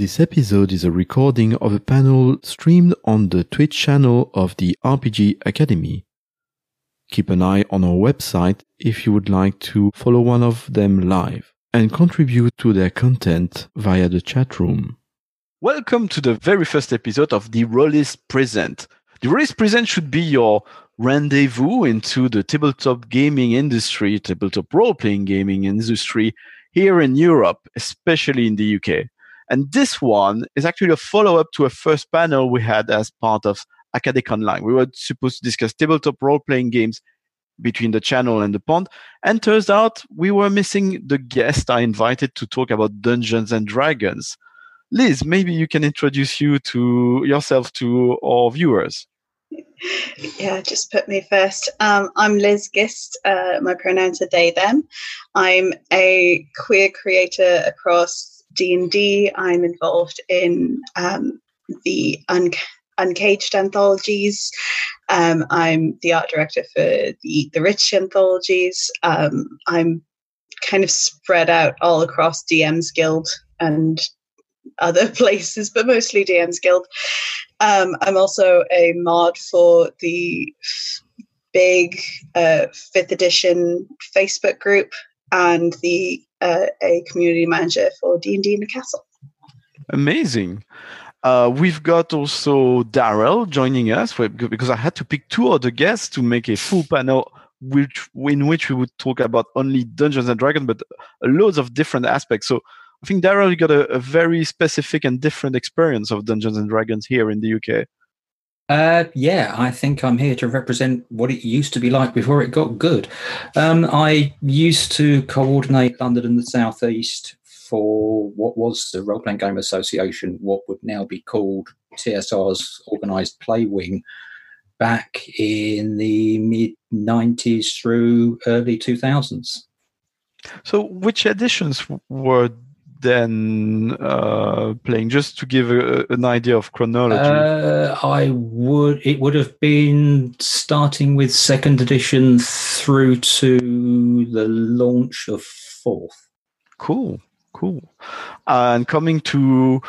This episode is a recording of a panel streamed on the Twitch channel of the RPG Academy. Keep an eye on our website if you would like to follow one of them live and contribute to their content via the chat room. Welcome to the very first episode of the Rolistes Present. The Rolistes Present should be your rendezvous into the tabletop gaming industry, tabletop role playing gaming industry here in Europe, especially in the UK. And this one is actually a follow up to a first panel we had as part of Academic Online. We were supposed to discuss tabletop role playing games between the channel and the pond. And turns out we were missing the guest I invited to talk about Dungeons and Dragons. Liz, maybe you can introduce you to yourself to our viewers. Yeah, just put me first. Um, I'm Liz Gist. Uh, my pronouns are they, them. I'm a queer creator across D&D. I'm involved in um, the Un- Uncaged anthologies. Um, I'm the art director for the, the Rich anthologies. Um, I'm kind of spread out all across DM's Guild and other places, but mostly DM's Guild. Um, I'm also a mod for the big uh, fifth edition Facebook group and the uh, a community manager for D and D in the castle. Amazing. Uh, we've got also Daryl joining us for, because I had to pick two other guests to make a full panel, which in which we would talk about only Dungeons and Dragons, but loads of different aspects. So I think Daryl, you got a, a very specific and different experience of Dungeons and Dragons here in the UK. Uh, yeah, I think I'm here to represent what it used to be like before it got good. Um, I used to coordinate London and the Southeast for what was the Role Playing Game Association, what would now be called TSR's Organised Play Wing, back in the mid 90s through early 2000s. So, which editions were then uh, playing? Just to give a, an idea of chronology. Uh, I would. It would have been starting with second edition through to the launch of fourth. Cool, cool. And coming to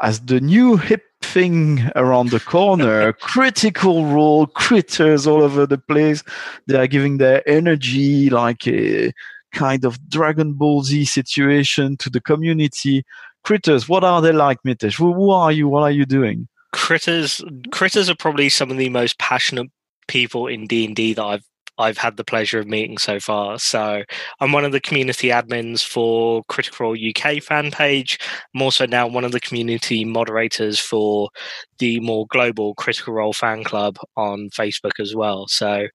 as the new hip thing around the corner, critical role critters all over the place. They are giving their energy like a kind of Dragon Ball Z situation to the community. Critters, what are they like, Mitesh? Who, who are you? What are you doing? Critters, critters are probably some of the most passionate people in D and D that I've I've had the pleasure of meeting so far. So I'm one of the community admins for Critical Role UK fan page. I'm also now one of the community moderators for the more global Critical Role fan club on Facebook as well. So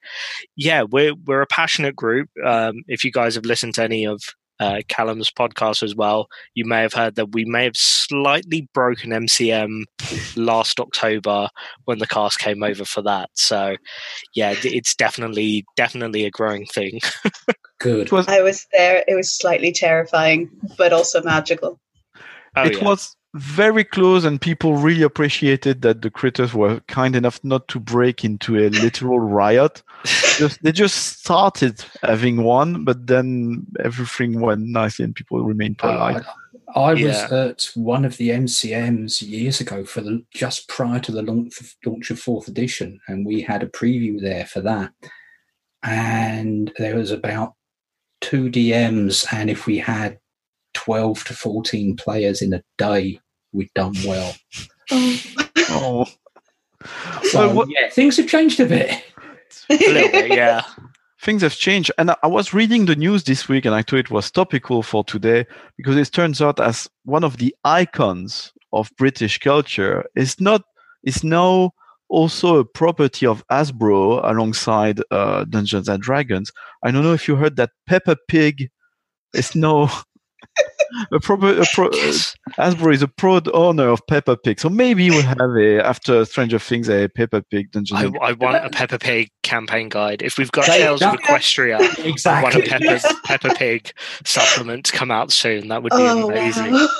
yeah, we're we're a passionate group. Um, if you guys have listened to any of uh, Callum's podcast as well. You may have heard that we may have slightly broken MCM last October when the cast came over for that. So, yeah, it's definitely definitely a growing thing. Good. I was there. It was slightly terrifying, but also magical. Oh, it yeah. was very close and people really appreciated that the critters were kind enough not to break into a literal riot just, they just started having one but then everything went nicely and people remained polite uh, I was yeah. at one of the MCMs years ago for the just prior to the launch of, launch of fourth edition, and we had a preview there for that. And there was about two DMs, and if we had 12 to 14 players in a day, we'd done well. oh. oh. So, yeah, things have changed a bit. a bit, yeah. Things have changed. And I was reading the news this week and I thought it was topical for today because it turns out as one of the icons of British culture is not, is now also a property of Hasbro alongside uh, Dungeons and Dragons. I don't know if you heard that Peppa Pig is now a proper a pro, yes. Uh, Hasbro is a proud owner of Peppa Pig, so maybe we'll have a after Stranger Things a Peppa Pig dungeon. I, I want a Peppa Pig campaign guide. If we've got Tails of Equestria, exactly. I want a Peppa, Peppa Pig supplement to come out soon. That would be oh, amazing. Wow.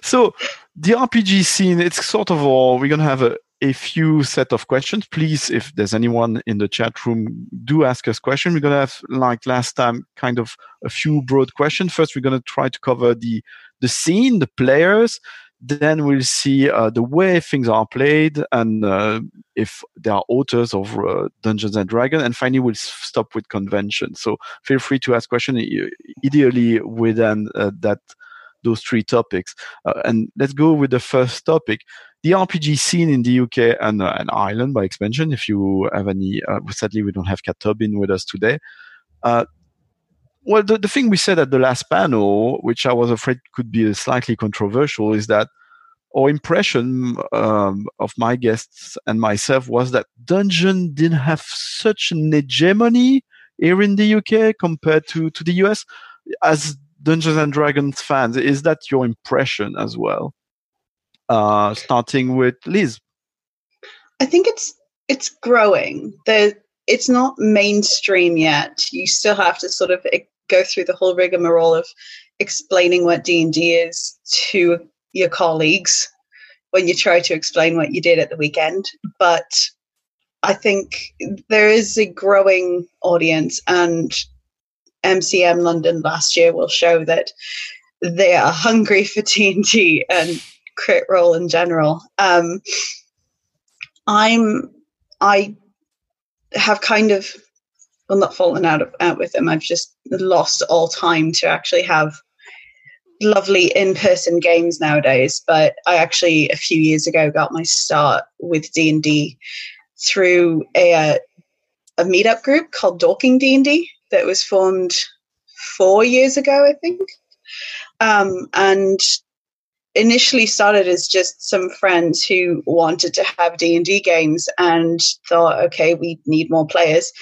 So the RPG scene, it's sort of all we're gonna have a a few set of questions. Please, if there's anyone in the chat room, do ask us questions. We're going to have, like last time, kind of a few broad questions. First, we're going to try to cover the the scene, the players. Then we'll see uh, the way things are played and uh, if there are authors of uh, Dungeons and Dragons. And finally, we'll stop with convention. So feel free to ask questions, ideally within uh, that those three topics. Uh, and let's go with the first topic the RPG scene in the UK and, uh, and Ireland by expansion. If you have any, uh, sadly we don't have Cat Tobin with us today. Uh, well, the, the thing we said at the last panel, which I was afraid could be slightly controversial, is that our impression um, of my guests and myself was that Dungeon didn't have such an hegemony here in the UK compared to, to the US. As Dungeons and Dragons fans, is that your impression as well? Uh, starting with Liz. I think it's it's growing. It's not mainstream yet. You still have to sort of go through the whole rigmarole of explaining what D and D is to your colleagues when you try to explain what you did at the weekend. But I think there is a growing audience, and MCM London last year will show that they are hungry for D and D and crit role in general. Um, I'm I have kind of well not fallen out of, out with them. I've just lost all time to actually have lovely in-person games nowadays. But I actually a few years ago got my start with D and D through a a meetup group called Dorking D and D that was formed four years ago, I think. Um, and initially started as just some friends who wanted to have d&d games and thought okay we need more players.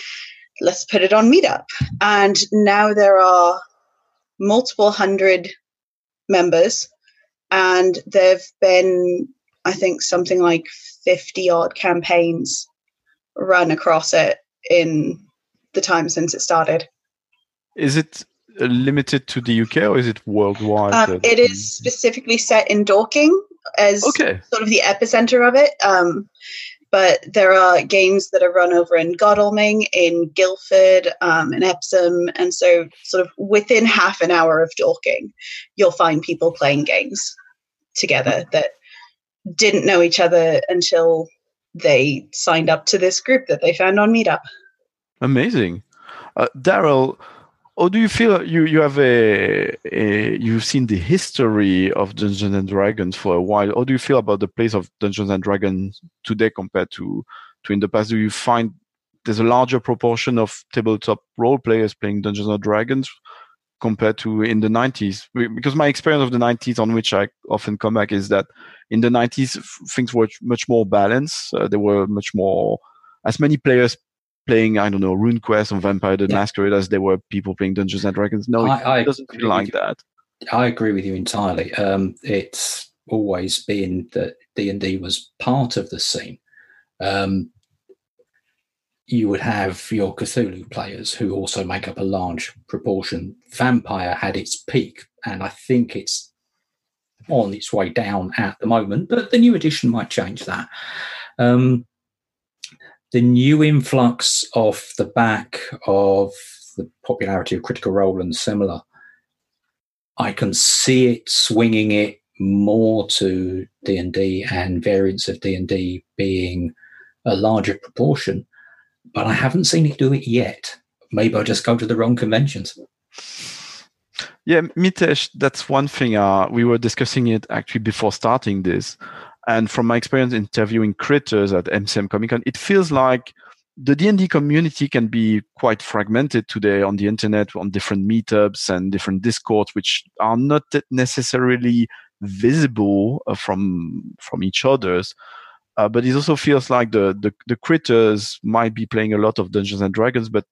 Let's put it on meetup. And now there are multiple hundred members and there've been i think something like 50 odd campaigns run across it in the time since it started. Is it limited to the UK or is it worldwide? Um, it is specifically set in Dorking as okay. sort of the epicenter of it. Um, but there are games that are run over in Godalming, in Guildford, um, in Epsom, and so sort of within half an hour of Dorking, you'll find people playing games together that didn't know each other until they signed up to this group that they found on Meetup. Amazing, uh, Daryl or do you feel you you have a, a, you've seen the history of Dungeons and Dragons for a while? How do you feel about the place of Dungeons and Dragons today compared to to in the past? Do you find there's a larger proportion of tabletop role players playing Dungeons and Dragons compared to in the 90s? Because my experience of the 90s, on which I often come back, is that in the 90s things were much more balanced. Uh, there were much more as many players playing, I don't know, RuneQuest or Vampire the yeah. Masquerade as there were people playing Dungeons and Dragons. No, I, it doesn't feel like that. I agree with you entirely. Um, it's always been that D and D was part of the scene. Um, you would have your Cthulhu players who also make up a large proportion. Vampire had its peak, and I think it's on its way down at the moment, but the new edition might change that. Um, the new influx off the back of the popularity of Critical Role and similar, I can see it swinging it more to D and D and variants of D and D being a larger proportion, but I haven't seen it do it yet. Maybe I just go to the wrong conventions. Yeah, Mitesh, that's one thing. Uh, we were discussing it actually before starting this. And from my experience interviewing critters at MCM Comic Con, it feels like the D&D community can be quite fragmented today on the internet, on different meetups and different discords, which are not necessarily visible uh, from from each other's. Uh, but it also feels like the, the, the critters might be playing a lot of Dungeons and Dragons, but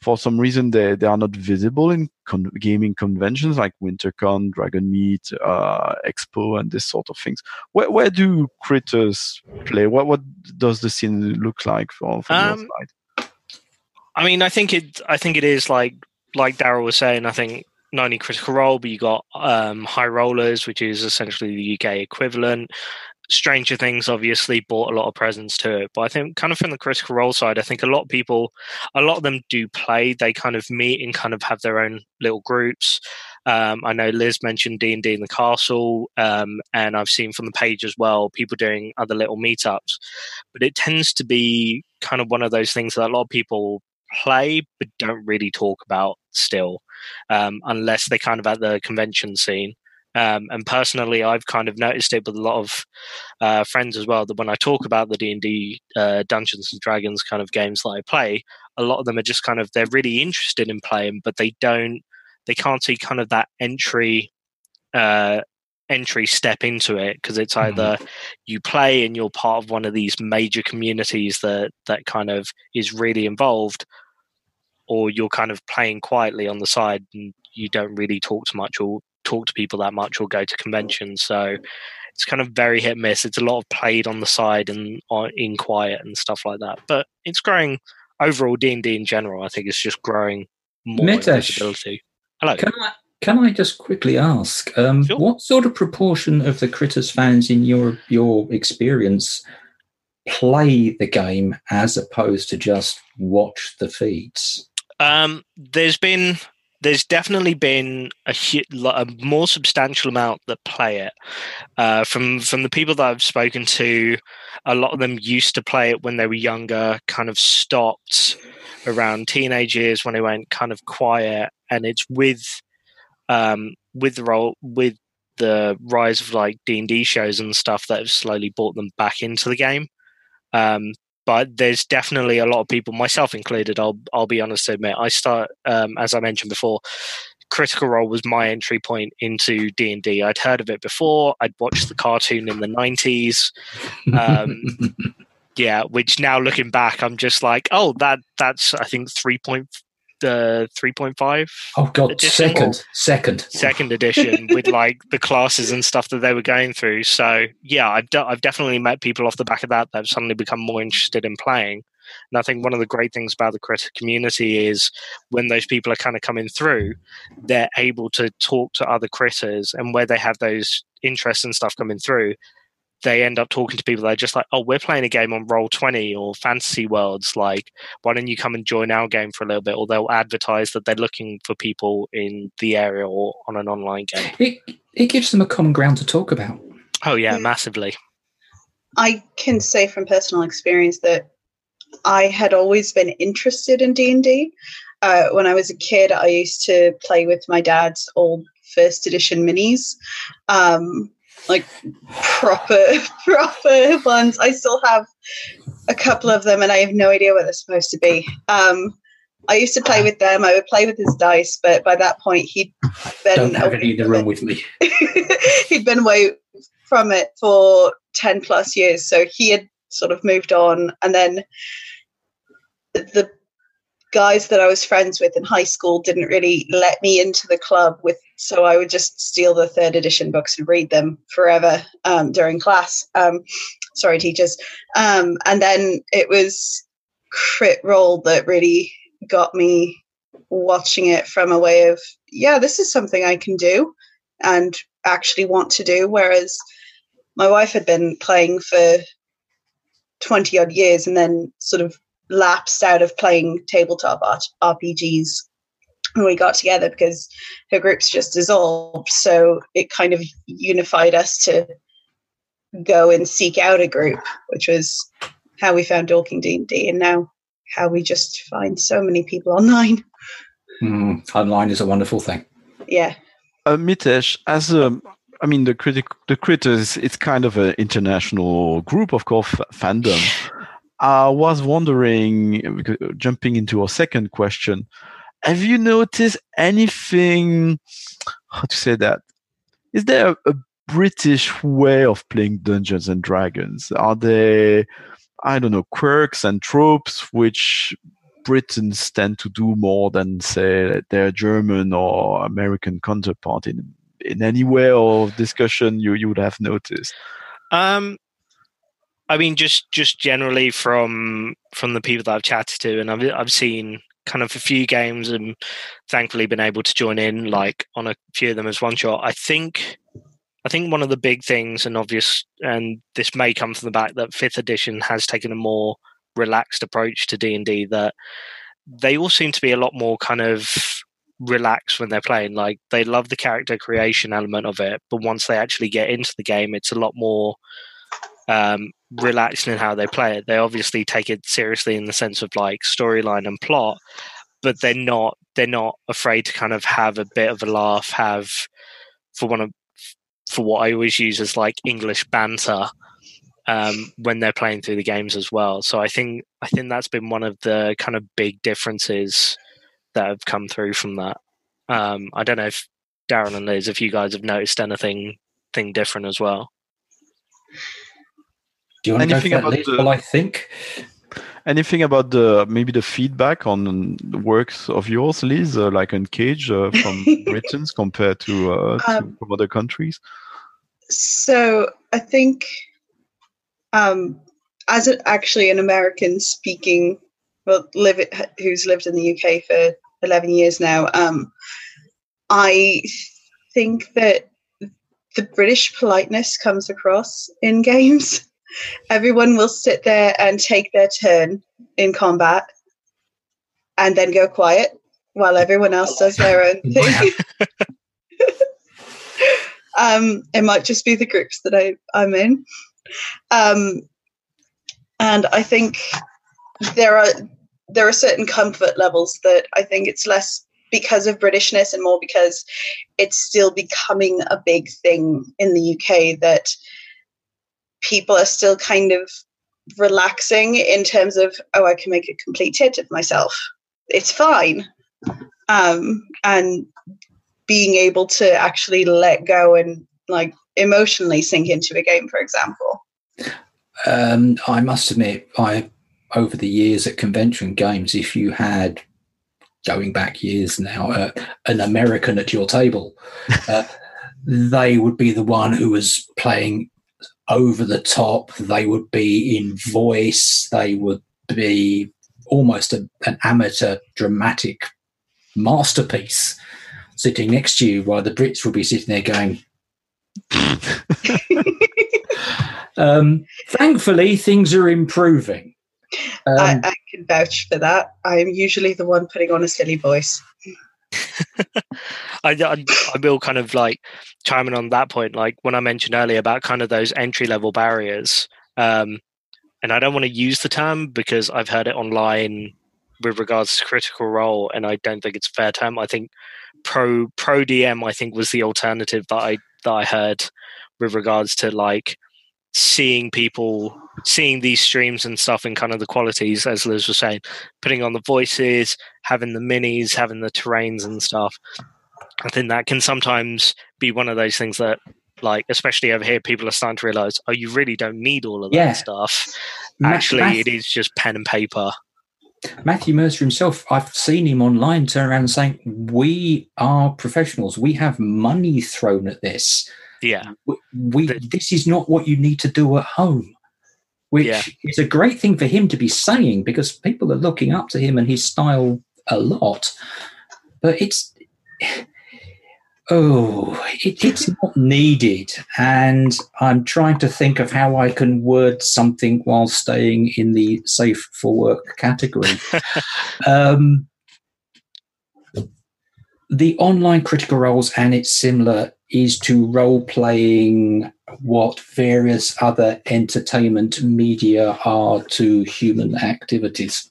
for some reason they, they are not visible in con- gaming conventions like WinterCon, Dragonmeet, uh, Expo, and this sort of things. Where, where do critters play? What what does the scene look like from, from um, your side? I mean, I think it. I think it is like like Daryl was saying. I think not only Critical Role, but you got um, High Rollers, which is essentially the UK equivalent. Stranger Things obviously brought a lot of presence to it, but I think kind of from the critical role side, I think a lot of people, a lot of them do play. They kind of meet and kind of have their own little groups. Um, I know Liz mentioned D and D in the castle, um, and I've seen from the page as well people doing other little meetups. But it tends to be kind of one of those things that a lot of people play but don't really talk about still, um, unless they're kind of at the convention scene. Um, and personally, I've kind of noticed it with a lot of uh, friends as well. That when I talk about the D and D uh, Dungeons and Dragons kind of games that I play, a lot of them are just kind of they're really interested in playing, but they don't, they can't see kind of that entry uh, entry step into it because it's mm-hmm. either mm-hmm. you play and you're part of one of these major communities that that kind of is really involved or you're kind of playing quietly on the side and you don't really talk to much or talk to people that much or go to conventions. So it's kind of very hit miss. It's a lot of played on the side and in quiet and stuff like that. But it's growing overall. D and D in general, I think, it's just growing more Mitesh, visibility. Hello. Can I can I just quickly ask um, sure. what sort of proportion of the Critters fans in your your experience play the game as opposed to just watch the feeds? Um, there's been there's definitely been a, a, more substantial amount that play it. Uh, from from the people that I've spoken to, a lot of them used to play it when they were younger, kind of stopped around teenage years when they went kind of quiet, and it's with um, with the role with the rise of like D and D shows and stuff that have slowly brought them back into the game. Um, but there's definitely a lot of people, myself included. I'll I'll be honest to admit, I start um, as I mentioned before. Critical Role was my entry point into D and D. I'd heard of it before. I'd watched the cartoon in the nineties. Um, yeah, which now looking back, I'm just like, oh, that that's I think three point the 3.5 oh god edition, second second. Second edition with like the classes and stuff that they were going through. So yeah I've, I've definitely met people off the back of that that have suddenly become more interested in playing. And I think one of the great things about the critter community is when those people are kind of coming through, they're able to talk to other critters, and where they have those interests and stuff coming through, they end up talking to people that are just like, oh, we're playing a game on Roll20 or Fantasy Worlds. Like, why don't you come and join our game for a little bit? Or they'll advertise that they're looking for people in the area or on an online game. It, it gives them a common ground to talk about. Oh, yeah, massively. I can say from personal experience that I had always been interested in D&D. Uh, when I was a kid, I used to play with my dad's old first edition minis. Um, like proper proper ones. I still have a couple of them, and I have no idea what they're supposed to be. Um, I used to play with them. I would play with his dice, but by that point, he'd been don't have any in the room with me. he'd been away from it for ten plus years, so he had sort of moved on, and then the guys that I was friends with in high school didn't really let me into the club with so I would just steal the third edition books and read them forever um, during class. Um, sorry, teachers. Um, and then it was Crit Role that really got me watching it from a way of, yeah, this is something I can do and actually want to do. Whereas my wife had been playing for 20 odd years and then sort of lapsed out of playing tabletop RPGs when we got together because her groups just dissolved. So it kind of unified us to go and seek out a group, which was how we found Dorking D&D and now how we just find so many people online. Mm, online is a wonderful thing. Yeah. Uh, Mitesh, as a, I mean, the critic, the critters, it's kind of an international group, of course, fandom. I was wondering, jumping into our second question, have you noticed anything? How to say that? Is there a, British way of playing Dungeons and Dragons? Are there, I don't know, quirks and tropes which Britons tend to do more than say their German or American counterpart in in any way of discussion you, you would have noticed? Um, I mean, just just generally from from the people that I've chatted to, and I've I've seen kind of a few games and thankfully been able to join in like on a few of them as one shot. I think I think one of the big things, and obvious, and this may come from the fact that fifth edition has taken a more relaxed approach to D and D. That they all seem to be a lot more kind of relaxed when they're playing. Like they love the character creation element of it, but once they actually get into the game, it's a lot more um, relaxed in how they play it. They obviously take it seriously in the sense of like storyline and plot, but they're not they're not afraid to kind of have a bit of a laugh, have for one of for what I always use as like English banter um, when they're playing through the games as well. So I think I think that's been one of the kind of big differences that have come through from that. Um, I don't know if Darren and Liz, if you guys have noticed anything thing different as well. Do you want anything to go for that, Liz? The, I think anything about the maybe the feedback on works of yours, Liz, uh, like Uncaged uh, from Britain compared to, uh, um, to from other countries? So I think, um, as a, actually an American speaking, well, live who's lived in the UK for eleven years now, um, I think that the British politeness comes across in games. Everyone will sit there and take their turn in combat and then go quiet while everyone else does their own thing. um, it might just be the groups that I, I'm in. Um, and I think there are there are certain comfort levels that I think it's less because of Britishness and more because it's still becoming a big thing in the UK that people are still kind of relaxing in terms of oh i can make a complete tit of myself. It's fine. Um, and being able to actually let go and like emotionally sink into a game for example. Um, i must admit i over the years at convention games if you had going back years now uh, an american at your table uh, they would be the one who was playing over the top. They would be in voice. They would be almost a, an amateur dramatic masterpiece sitting next to you, while the Brits would be sitting there going. um, thankfully, things are improving. Um, I, I can vouch for that. I'm usually the one putting on a silly voice. I, I, I will kind of like chime in on that point, like when I mentioned earlier about kind of those entry level barriers. Um, and I don't want to use the term because I've heard it online with regards to critical role, and I don't think it's a fair term. I think pro pro DM I think was the alternative that I that I heard with regards to like seeing people seeing these streams and stuff and kind of the qualities as liz was saying putting on the voices having the minis having the terrains and stuff. I think that can sometimes be one of those things that like especially over here people are starting to realize oh you really don't need all of that yeah. stuff. Actually Matthew, it is just pen and paper. Matthew mercer himself i've seen him online turn around and saying we are professionals. We have money thrown at this yeah. We, we the, this is not what you need to do at home, which yeah. is a great thing for him to be saying because people are looking up to him and his style a lot. But it's oh, it, it's not needed. And I'm trying to think of how I can word something while staying in the safe for work category. um, the online critical roles and it's similar is to role playing what various other entertainment media are to human activities.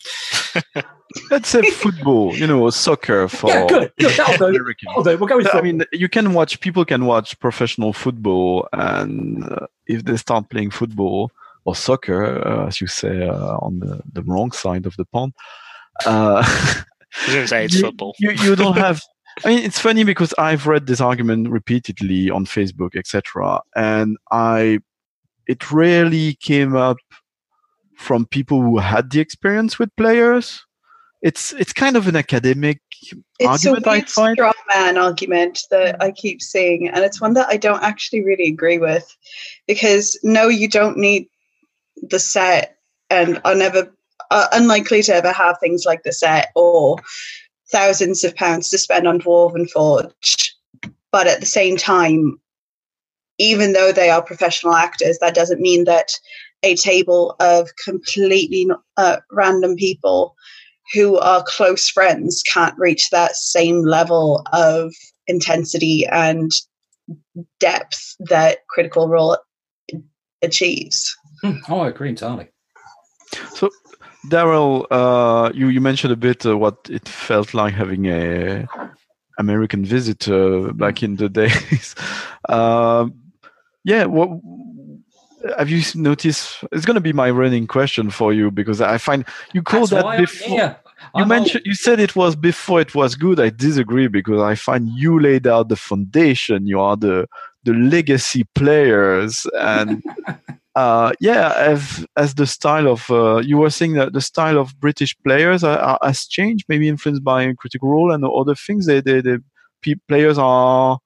Let's say football, you know, soccer for yeah, good, good. That'll do. That'll do. We'll go with I mean, you can watch. People can watch professional football, and uh, if they start playing football or soccer, uh, as you say, uh, on the, the wrong side of the pond, uh, I was going to say it's you, football. You, you don't have I mean, it's funny because I've read this argument repeatedly on Facebook, etc., and I, it rarely came up from people who had the experience with players. It's it's kind of an academic it's argument. a weird straw man argument that I keep seeing, and it's one that I don't actually really agree with, because no, you don't need the set, and are never uh, unlikely to ever have things like the set or thousands of pounds to spend on Dwarven Forge, but at the same time, even though they are professional actors, that doesn't mean that a table of completely uh, random people who are close friends can't reach that same level of intensity and depth that Critical Role achieves. Hmm. Oh, I agree entirely. So, Daryl, uh, you you mentioned a bit uh, what it felt like having a American visitor back in the days. uh, yeah, what have you noticed? It's going to be my running question for you because I find you called That's that before. You mentioned you said it was before it was good. I disagree because I find you laid out the foundation. You are the the legacy players and. Uh, yeah, as as the style of uh, you were saying that the style of British players are, has changed, maybe influenced by Critical Role and other things. They, they, they players are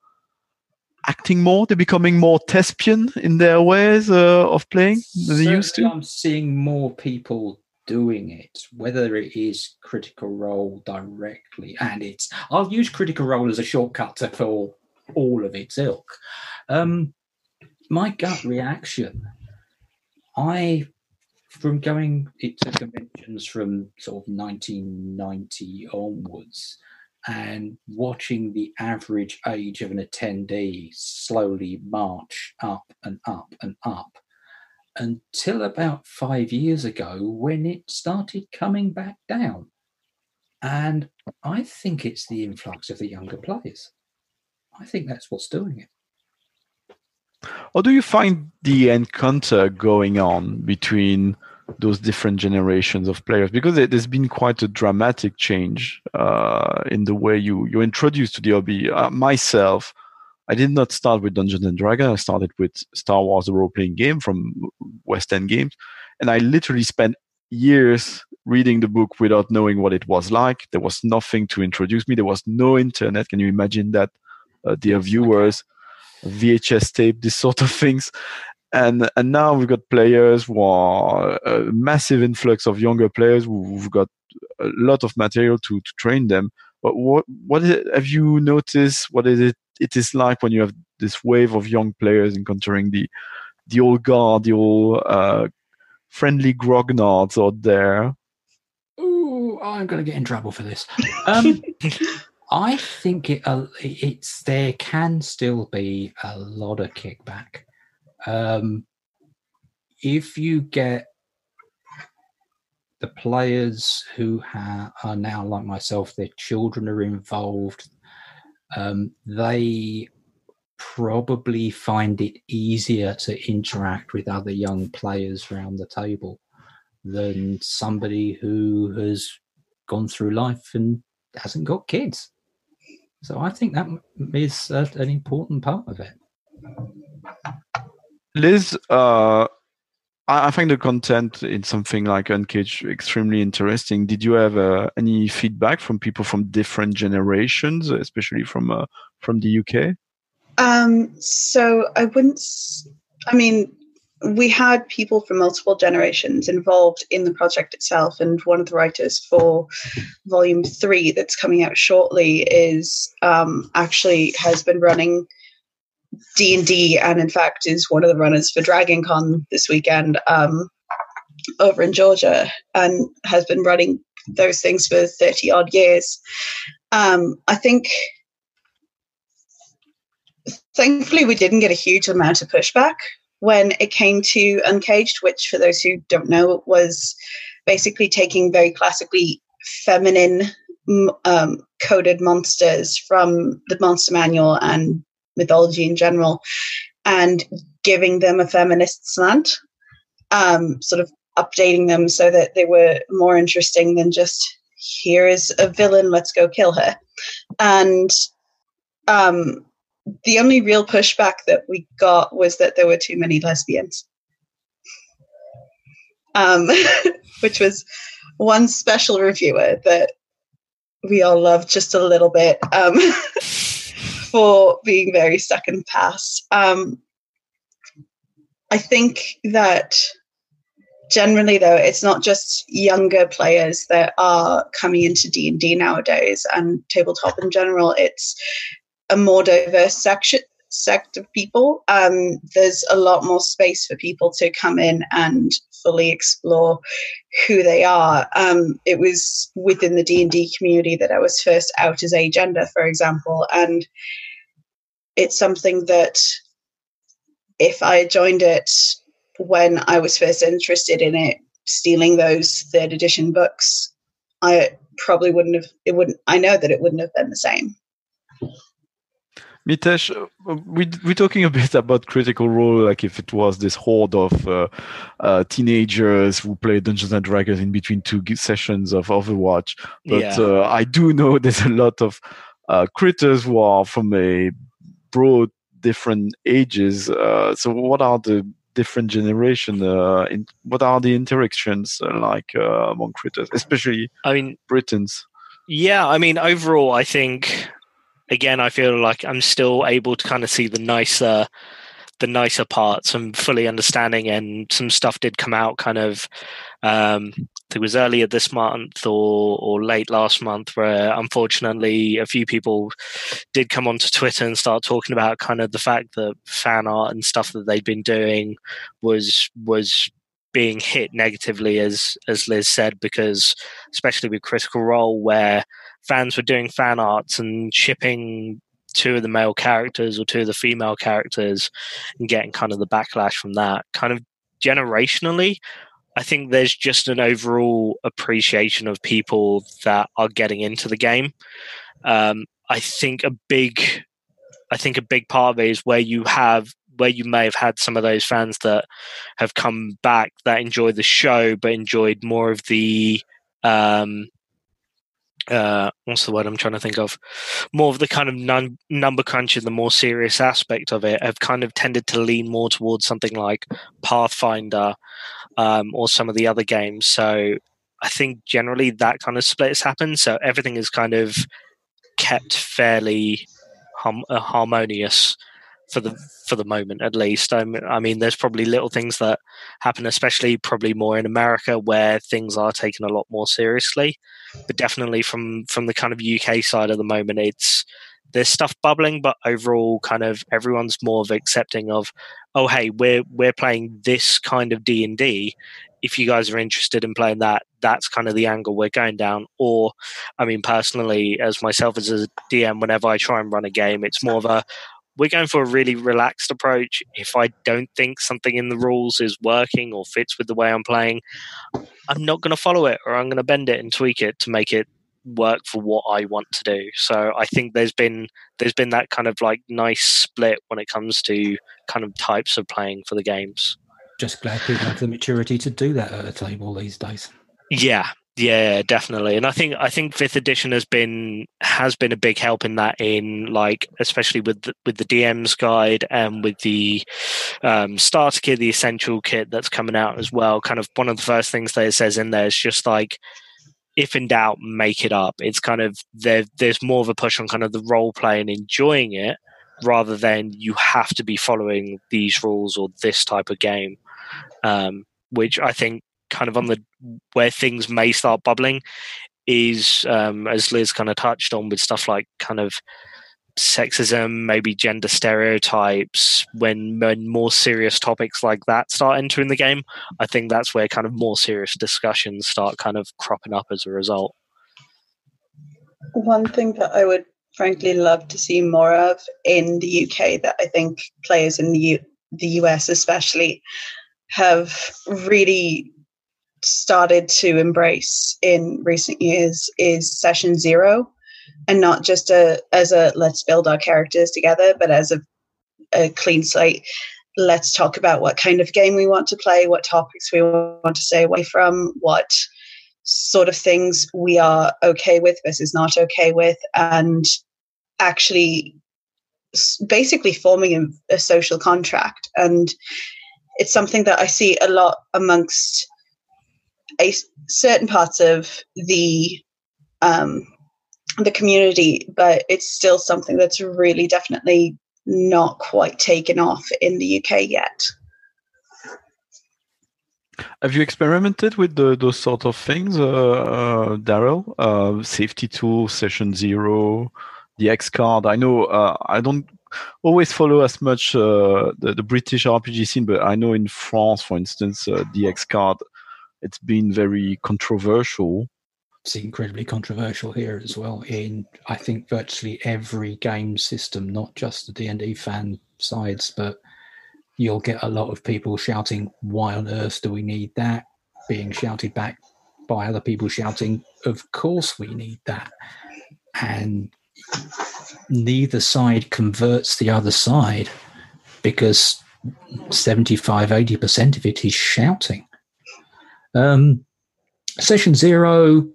acting more. They're becoming more thespian in their ways uh, of playing than they used to. I'm seeing more people doing it, whether it is Critical Role directly, and it's I'll use Critical Role as a shortcut to for all of its ilk. Um, my gut reaction, I from going to conventions from sort of 1990 onwards and watching the average age of an attendee slowly march up and up and up until about five years ago when it started coming back down. And I think it's the influx of the younger players. I think that's what's doing it. Or do you find the encounter going on between those different generations of players because there's been quite a dramatic change uh, in the way you you're introduced to the hobby. Uh, myself, I did not start with Dungeons and Dragons. I started with Star Wars, the role-playing game from West End Games, and I literally spent years reading the book without knowing what it was like. There was nothing to introduce me. There was no internet. Can you imagine that, uh, dear viewers? VHS tape, this sort of things. And and now we've got players who are a massive influx of younger players who've got a lot of material to, to train them. But what what it, have you noticed what is it it is like when you have this wave of young players encountering the the old guard the old uh, friendly grognards out there? Ooh, I'm going to get in trouble for this. Um, I think it, uh, it's there can still be a lot of kickback. Um, if you get the players who ha- are now like myself, their children are involved, um, they probably find it easier to interact with other young players around the table than somebody who has gone through life and hasn't got kids. So I think that is uh, an important part of it. Liz, uh, I, I, find the content in something like Uncaged extremely interesting. Did you have uh, any feedback from people from different generations, especially from uh, from the UK? Um, so I wouldn't. I mean, we had people from multiple generations involved in the project itself, and one of the writers for Volume Three, that's coming out shortly, is um, actually has been running D and D, and in fact is one of the runners for Dragon Con this weekend um, over in Georgia, and has been running those things for thirty odd years. Um, I think, thankfully, we didn't get a huge amount of pushback when it came to Uncaged, which, for those who don't know, was basically taking very classically feminine um, coded monsters from the monster manual and mythology in general and giving them a feminist slant, um, sort of updating them so that they were more interesting than just here is a villain, let's go kill her. And um, the only real pushback that we got was that there were too many lesbians. Um, which was one special reviewer that we all loved just a little bit. Um, for being very the past. Um, I think that generally, though, it's not just younger players that are coming into D and D nowadays, and tabletop in general. It's a more diverse section sect of people. Um, there's a lot more space for people to come in and fully explore who they are. Um, it was within the D and D community that I was first out as agender, for example, and it's something that if I joined it when I was first interested in it, stealing those third edition books, I probably wouldn't have. It wouldn't. I know that it wouldn't have been the same. Mitesh, uh, we, we're talking a bit about Critical Role, like if it was this horde of uh, uh, teenagers who play Dungeons and Dragons in between two sessions of Overwatch. But yeah. uh, I do know there's a lot of uh, critters who are from a broad different ages. Uh, so, what are the different generation? in, what are the interactions like among critters, especially I mean Britons? Yeah, I mean overall, I think again, I feel like I'm still able to kind of see the nicer, the nicer parts and fully understanding. And some stuff did come out kind of, um, it was earlier this month or or late last month, where unfortunately a few people did come onto Twitter and start talking about kind of the fact that fan art and stuff that they'd been doing was was being hit negatively as as Liz said because especially with critical role where fans were doing fan arts and shipping two of the male characters or two of the female characters and getting kind of the backlash from that. Kind of generationally, I think there's just an overall appreciation of people that are getting into the game. Um, I think a big, I think a big part of it is where you have where you may have had some of those fans that have come back that enjoy the show but enjoyed more of the um, uh, what's the word I'm trying to think of? More of the kind of num- number crunching, the more serious aspect of it, have kind of tended to lean more towards something like Pathfinder um, or some of the other games. So I think generally that kind of split has happened. So everything is kind of kept fairly hum- uh, harmonious for the for the moment at least. I mean, I mean, there's probably little things that happen, especially probably more in America, where things are taken a lot more seriously. But definitely from from the kind of UK side at the moment, it's there's stuff bubbling, but overall, kind of everyone's more of accepting of, oh hey, we're we're playing this kind of D and D. If you guys are interested in playing that, that's kind of the angle we're going down. Or, I mean, personally, as myself as a DM, whenever I try and run a game, it's more of a we're going for a really relaxed approach. If I don't think something in the rules is working or fits with the way I'm playing, I'm not going to follow it or I'm going to bend it and tweak it to make it work for what I want to do. So I think there's been there's been that kind of like nice split when it comes to kind of types of playing for the games. Just glad people have the maturity to do that at a table these days. Yeah, yeah, definitely. And I think I think fifth edition has been has been a big help in that in like especially with the, with the DM's guide and with the um, starter kit, the essential kit that's coming out as well. Kind of one of the first things that it says in there is just like if in doubt, make it up. It's kind of there. There's more of a push on kind of the role play and enjoying it rather than you have to be following these rules or this type of game. Um, which I think kind of on the where things may start bubbling is um, as Liz kind of touched on with stuff like kind of sexism, maybe gender stereotypes, when, when more serious topics like that start entering the game, I think that's where kind of more serious discussions start kind of cropping up as a result. One thing that I would frankly love to see more of in the UK that I think players in the U- the US especially have really started to embrace in recent years is session zero and not just a as a let's build our characters together but as a, a clean slate. Let's talk about what kind of game we want to play what topics we want to stay away from what sort of things we are okay with versus not okay with and actually basically forming a, a social contract. And it's something that i see a lot amongst a certain parts of the um, the community, but it's still something that's really definitely not quite taken off in the UK yet. Have you experimented with the, those sort of things, uh, uh, Daryl? Uh, safety tool, session zero, the X card. I know uh, I don't always follow as much uh, the, the British RPG scene, but I know in France, for instance, uh, the X card, it's been very controversial. It's incredibly controversial here as well. In I think virtually every game system, not just the D and D fan sides, but you'll get a lot of people shouting, "Why on earth do we need that?" Being shouted back by other people shouting, "Of course we need that," and neither side converts the other side because 75 80% of it is shouting um, session zero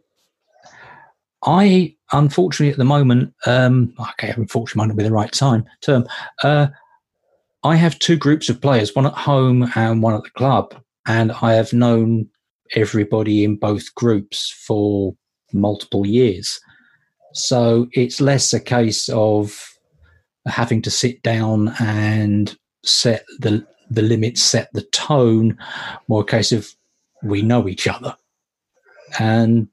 i unfortunately at the moment um, okay unfortunately might not be the right time term uh, i have two groups of players one at home and one at the club and i have known everybody in both groups for multiple years. So it's less a case of having to sit down and set the the limits, set the tone, more a case of we know each other. And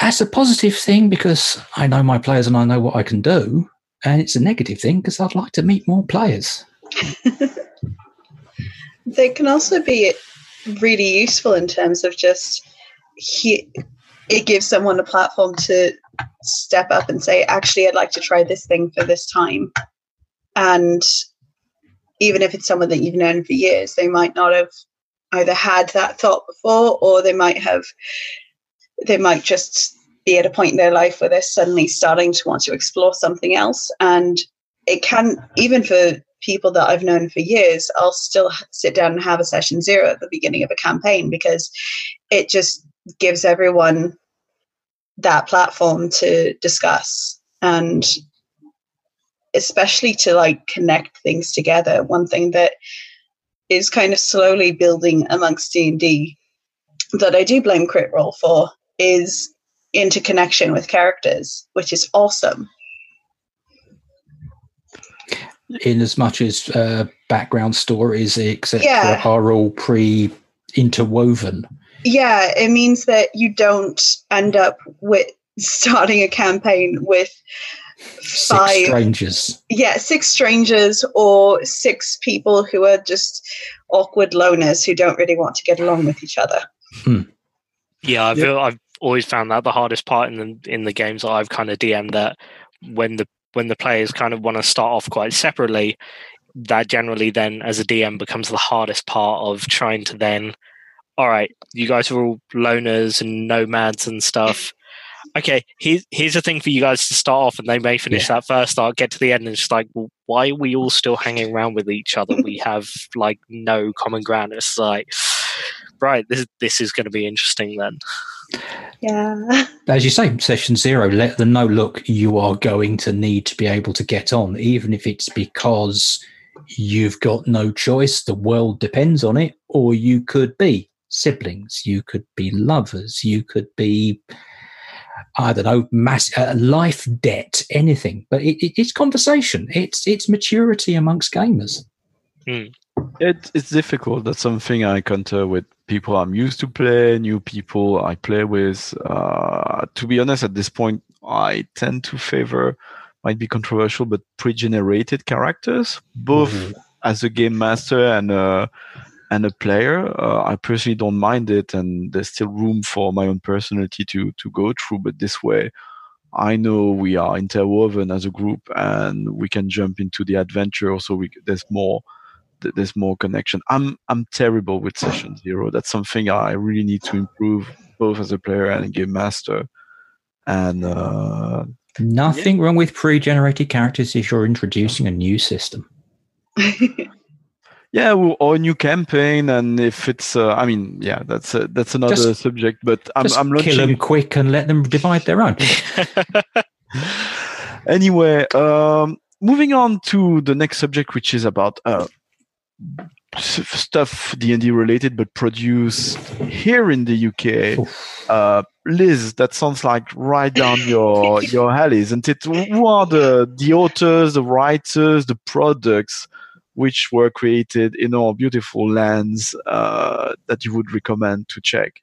that's a positive thing because I know my players and I know what I can do. And it's a negative thing because I'd like to meet more players. they can also be really useful in terms of just he, it gives someone a platform to step up and say, actually, I'd like to try this thing for this time. And even if it's someone that you've known for years, they might not have either had that thought before or they might have, they might just be at a point in their life where they're suddenly starting to want to explore something else. And it can, even for people that I've known for years, I'll still sit down and have a session zero at the beginning of a campaign because it just gives everyone that platform to discuss and especially to like connect things together one thing that is kind of slowly building amongst d&d that i do blame crit role for is interconnection with characters which is awesome in as much as uh, background stories etc yeah. are all pre interwoven yeah, it means that you don't end up with starting a campaign with five six strangers. Yeah, six strangers or six people who are just awkward loners who don't really want to get along with each other. Hmm. Yeah, I've yep. I've always found that the hardest part in the in the games that I've kind of DM'd that when the when the players kind of want to start off quite separately, that generally then as a DM becomes the hardest part of trying to then all right, you guys are all loners and nomads and stuff. Okay, here's here's a thing for you guys to start off, and they may finish yeah. that first arc, get to the end, and it's like, well, why are we all still hanging around with each other? we have like no common ground. It's like, right, this this is going to be interesting then. Yeah. As you say, session zero, let them know. Look, you are going to need to be able to get on, even if it's because you've got no choice. The world depends on it, or you could be siblings, you could be lovers, you could be, I don't know, mass, uh, life debt, anything. But it, it, it's conversation. It's it's maturity amongst gamers. Mm. It, it's difficult. That's something I encounter with people I'm used to play, new people I play with. Uh, to be honest, at this point, I tend to favor, might be controversial, but pre-generated characters, both mm-hmm. as a game master and uh, and a player. Uh, I personally don't mind it, and there's still room for my own personality to to go through. But this way, I know we are interwoven as a group, and we can jump into the adventure. So we there's more there's more connection. I'm I'm terrible with session zero. That's something I really need to improve, both as a player and a game master. And uh, nothing yeah. wrong with pre-generated characters if you're introducing a new system. yeah or a new campaign and if it's uh, i mean yeah that's a, that's another just, subject but i'm, just I'm launching... kill them quick and let them divide their own. Anyway um, moving on to the next subject which is about uh, stuff d&d related but produced here in the uk uh, liz that sounds like right down your your alley isn't it? Who are the the authors the writers the products which were created in our beautiful lands uh, that you would recommend to check?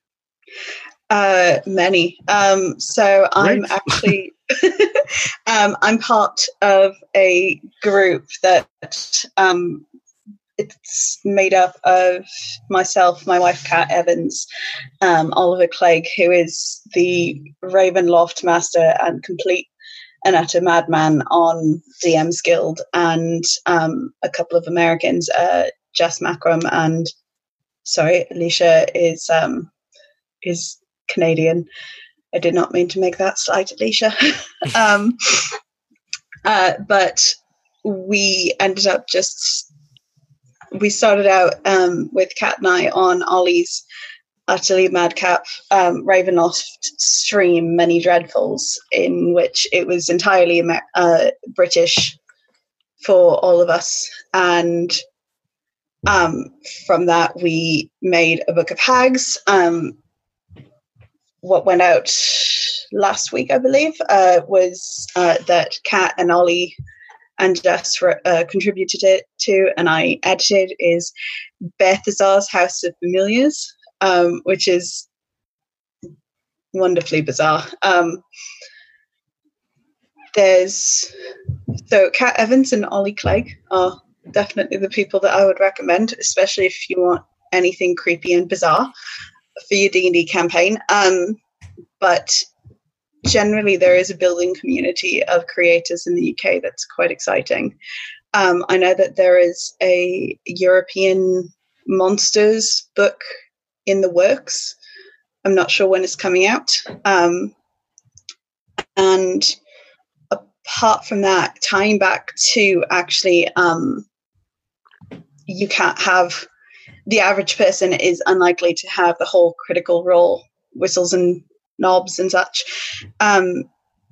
Uh, many. Um, so I'm actually um, I'm part of a group that um, it's made up of myself, my wife Kat Evans, um, Oliver Clegg, who is the Ravenloft master and complete and utter madman on DM's Guild, and um, a couple of Americans, uh, Jess Macram and sorry, Alicia is um, is Canadian. I did not mean to make that slight, Alicia. um, uh, but we ended up just we started out um, with Kat and I on Ollie's utterly madcap um, Ravenloft stream, Many Dreadfuls, in which it was entirely uh, British for all of us. And um, from that, we made a book of hags. Um, what went out last week, I believe, uh, was uh, that Kat and Ollie and Jess uh, contributed it to, and I edited, is Balthazar's House of Familiars, um, which is wonderfully bizarre. Um, there's so Kat Evans and Ollie Clegg are definitely the people that I would recommend, especially if you want anything creepy and bizarre for your D&D campaign. Um, but generally, there is a building community of creators in the UK that's quite exciting. Um, I know that there is a European monsters book in the works. I'm not sure when it's coming out. Um, and apart from that, tying back to actually um, you can't have the average person is unlikely to have the whole critical role whistles and knobs and such. Um,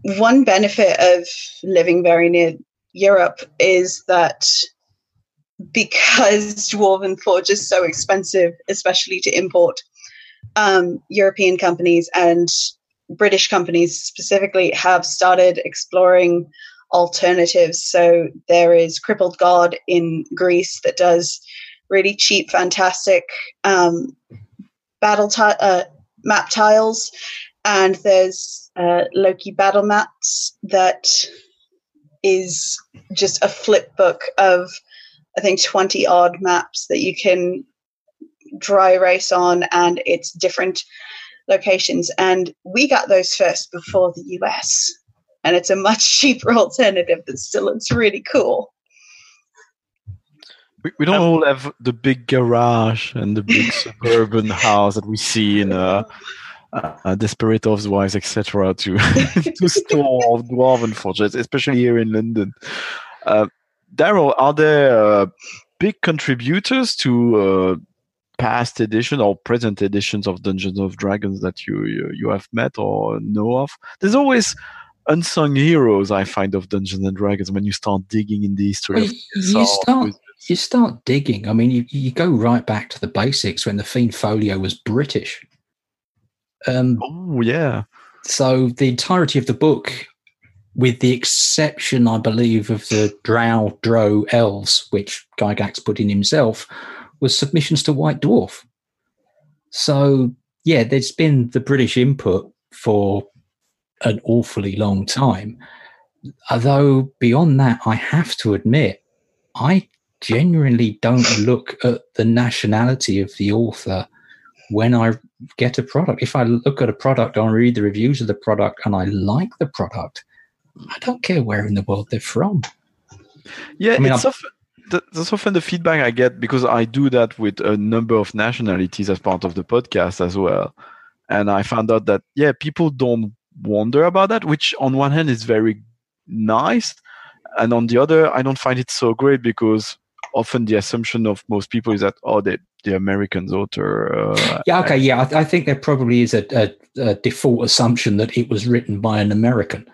one benefit of living very near Europe is that because Dwarven Forge is so expensive, especially to import, um, European companies and British companies specifically have started exploring alternatives. So there is Crippled God in Greece that does really cheap, fantastic um, battle ti- uh, map tiles, and there's uh, Loke battle maps that is just a flip book of I think twenty odd maps that you can dry race on, and it's different locations. And we got those first before the US and it's a much cheaper alternative that still looks really cool. We, we don't um, all have the big garage and the big suburban house that we see in uh, uh, Desperados Wives, etc., to to store dwarven forges, especially here in London. Uh, Daryl, are there uh, big contributors to uh, past edition or present editions of Dungeons of Dragons that you, you you have met or know of? There's always unsung heroes I find of Dungeons and Dragons when you start digging in the history. Well, you start you start digging. I mean, you, you go right back to the basics when the Fiend Folio was British. Um, oh yeah. So the entirety of the book, with the exception, I believe, of the Drow Drow elves, which Gygax put in himself, was submissions to White Dwarf. So yeah, there's been the British input for an awfully long time. Although beyond that, I have to admit, I genuinely don't look at the nationality of the author when I get a product. If I look at a product, I read the reviews of the product and I like the product, I don't care where in the world they're from. Yeah, I mean, it's often, that's often the feedback I get because I do that with a number of nationalities as part of the podcast as well. And I found out that, yeah, people don't wonder about that, which on one hand is very nice, and on the other, I don't find it so great because often the assumption of most people is that oh, the the Americans author. Uh, yeah, okay, yeah, I, I, think there probably is a, a, a default assumption that it was written by an American,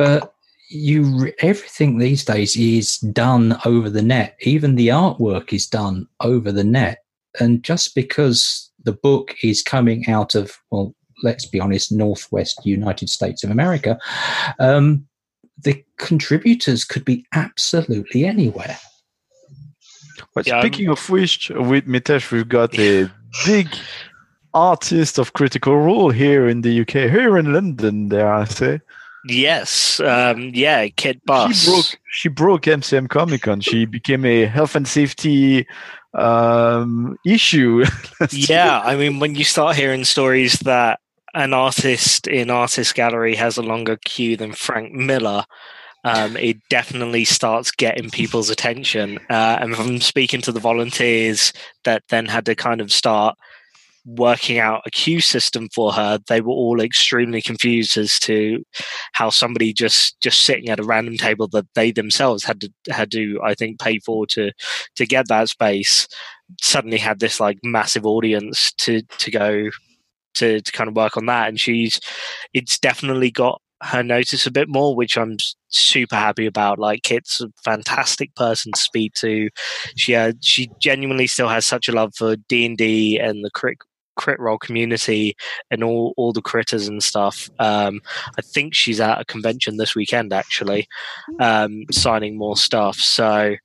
but you everything these days is done over the net. Even the artwork is done over the net, and just because the book is coming out of well let's be honest, Northwest United States of America, um, the contributors could be absolutely anywhere. But yeah, speaking I'm... of which, with Mitesh, we've got a big artist of Critical Role here in the UK, here in London, dare I say. Yes, um, yeah, Kit Buss. She broke. She broke MCM Comic Con. She became a health and safety um, issue. yeah, I mean, when you start hearing stories that an artist in artist gallery has a longer queue than Frank Miller, um, it definitely starts getting people's attention. Uh, and from speaking to the volunteers that then had to kind of start working out a queue system for her, they were all extremely confused as to how somebody just just sitting at a random table that they themselves had to had to I think pay for to to get that space suddenly had this like massive audience to to go to to kind of work on that and she's it's definitely got her notice a bit more, which I'm super happy about. Like Kit's a fantastic person to speak to. She uh, she genuinely still has such a love for D and D and the crit crit role community and all all the critters and stuff. Um, I think she's at a convention this weekend actually, um, signing more stuff. So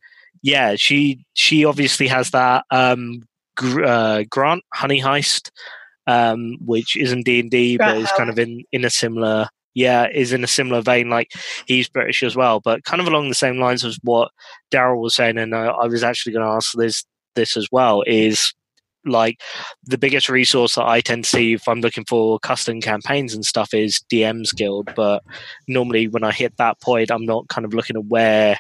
yeah, she she obviously has that. Um, gr- uh, Grant Honey Heist. Um, which isn't D and D, but is kind of in in a similar yeah, is in a similar vein. Like he's British as well, but kind of along the same lines as what Daryl was saying. And I, I was actually going to ask this this as well. Is like the biggest resource that I tend to see if I'm looking for custom campaigns and stuff is DM's Guild. But normally when I hit that point, I'm not kind of looking at where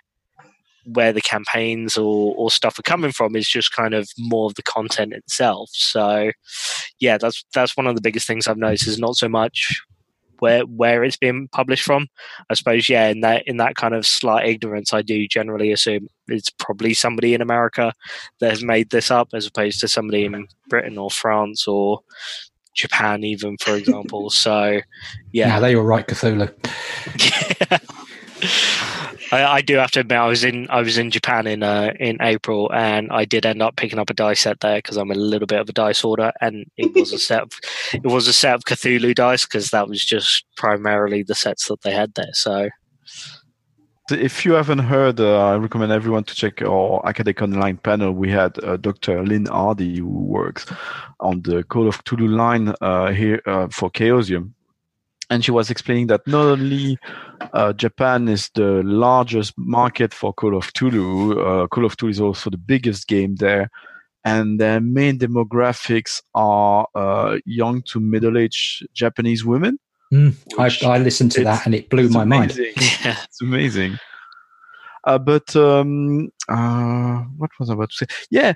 where the campaigns or, or stuff are coming from is just kind of more of the content itself. So yeah, that's that's one of the biggest things I've noticed is not so much where where it's being published from. I suppose yeah, in that in that kind of slight ignorance, I do generally assume it's probably somebody in America that has made this up, as opposed to somebody in Britain or France or Japan, even for example. so yeah, yeah, they were right, Cthulhu. I, I, do have to admit, I was in I was in Japan in uh, in April, and I did end up picking up a dice set there because I'm a little bit of a dice hoarder, and it was a set of, it was a set of Cthulhu dice because that was just primarily the sets that they had there. So. If you haven't heard, uh, I recommend everyone to check our Academic Online panel. We had uh, Dr. Lynne Hardy, who works on the Call of Cthulhu line uh, here uh, for Chaosium and she was explaining that not only uh, Japan is the largest market for Call of Cthulhu, uh, Call of Cthulhu is also the biggest game there, and their main demographics are uh, young to middle-aged Japanese women. Mm, I, I, listened to that and it blew my amazing. mind. it's amazing. Uh, but um, uh, what was I about to say? Yeah,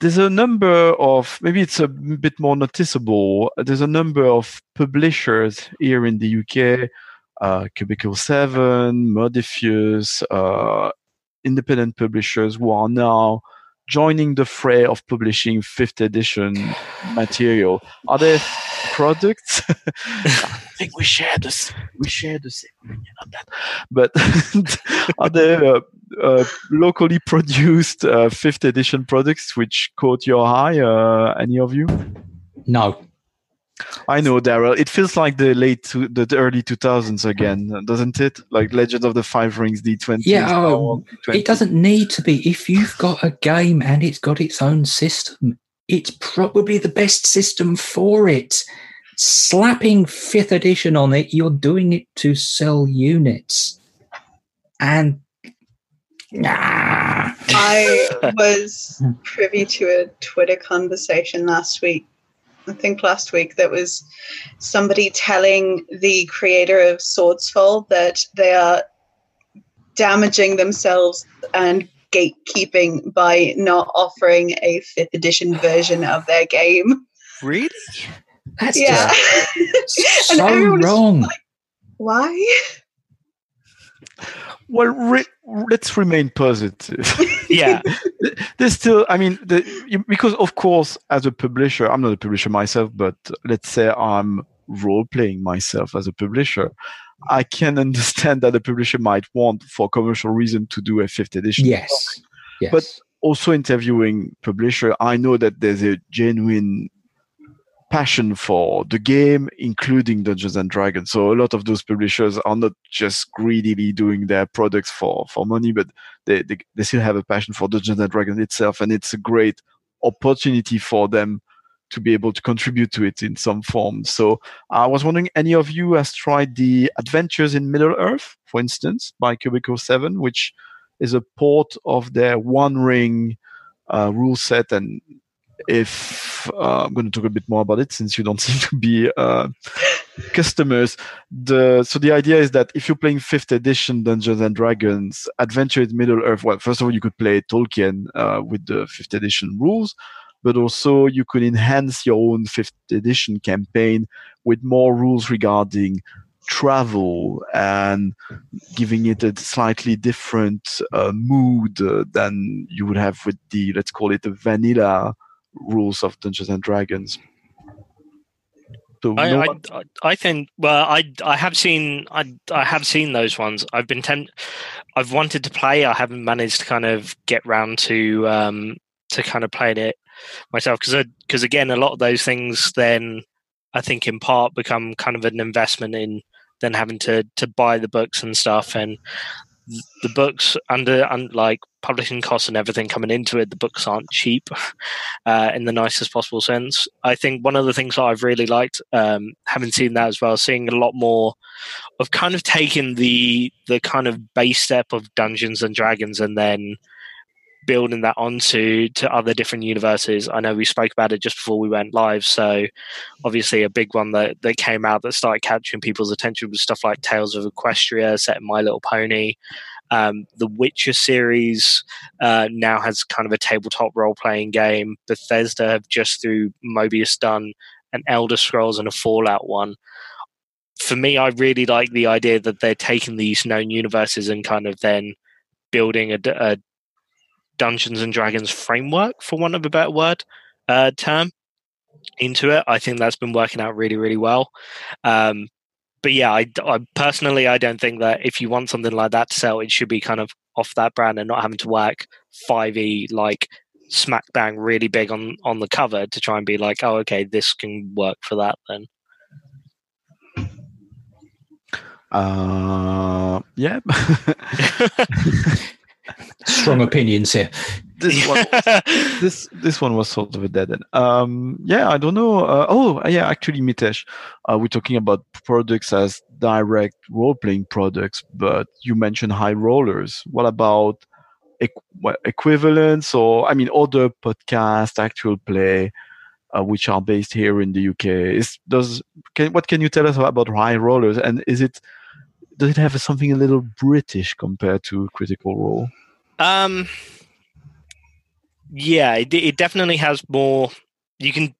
there's a number of maybe it's a bit more noticeable there's a number of publishers here in the uk uh, cubicle 7 Modiphius, uh, independent publishers who are now joining the fray of publishing fifth edition material. Are there products? I think we share this we share the same opinion on that. But are there uh, uh, locally produced uh, fifth edition products which caught your eye? Uh, any of you? No. I know, Daryl. It feels like the late, to, the early 2000s again, doesn't it? Like Legend of the Five Rings D20. Yeah, oh, it doesn't need to be. If you've got a game and it's got its own system, it's probably the best system for it. Slapping fifth edition on it, you're doing it to sell units. And Nah. I was privy to a Twitter conversation last week. I think last week that was somebody telling the creator of Swordsfall that they are damaging themselves and gatekeeping by not offering a fifth edition version of their game. Really? That's yeah. so wrong. Like, Why? Well, re- let's remain positive. yeah, there's still. I mean, the, because of course, as a publisher, I'm not a publisher myself, but let's say I'm role playing myself as a publisher. I can understand that a publisher might want, for commercial reason, to do a fifth edition. Yes. yes. But also interviewing publisher, I know that there's a genuine passion for the game, including Dungeons and Dragons. So a lot of those publishers are not just greedily doing their products for, for money, but they, they, they still have a passion for Dungeons and Dragons itself. And it's a great opportunity for them to be able to contribute to it in some form. So I was wondering, any of you has tried the Adventures in Middle Earth, for instance, by Cubicle Seven, which is a port of their One Ring uh, rule set and if uh, I'm going to talk a bit more about it since you don't seem to be uh, customers. The so the idea is that if you're playing fifth edition Dungeons and Dragons, Adventure in Middle Earth. Well, first of all, you could play Tolkien uh, with the fifth edition rules, but also you could enhance your own fifth edition campaign with more rules regarding travel and giving it a slightly different uh, mood uh, than you would have with the let's call it the vanilla rules of Dungeons and Dragons. So I, no one... I, I, think well I I have seen I I have seen those ones. I've been temp- I've wanted to play. I haven't managed to kind of get round to um to kind of playing it myself because because again a lot of those things then I think in part become kind of an investment in then having to to buy the books and stuff and the books under, under like publishing costs and everything coming into it, the books aren't cheap uh, in the nicest possible sense. I think one of the things that I've really liked, um, having seen that as well, seeing a lot more of kind of taking the the kind of base step of Dungeons and Dragons and then building that onto to other different universes. I know we spoke about it just before we went live. So obviously a big one that, that came out that started capturing people's attention was stuff like Tails of Equestria, set in My Little Pony. Um, the Witcher series uh, now has kind of a tabletop role playing game. Bethesda have just through Modiphius done an Elder Scrolls and a Fallout one. For me, I really like the idea that they're taking these known universes and kind of then building a, a Dungeons and Dragons framework, for want of a better word, uh, term into it. I think that's been working out really, really well. Um, but yeah, I, I, personally, I don't think that if you want something like that to sell, it should be kind of off that brand and not having to work 5e like smack bang really big on on the cover to try and be like, oh, okay, this can work for that then. Uh, yeah. Strong opinions here. This one, was, this this one was sort of a dead end. Um, yeah, I don't know. Uh, oh, yeah, actually, Mitesh, uh, we're talking about products as direct role playing products, but you mentioned high rollers. What about equ- equivalents or I mean other podcast, actual play? Uh, which are based here in the UK. Is does can, what can you tell us about high rollers? And is it does it have something a little British compared to Critical Role? Um, yeah, it, it definitely has more. You can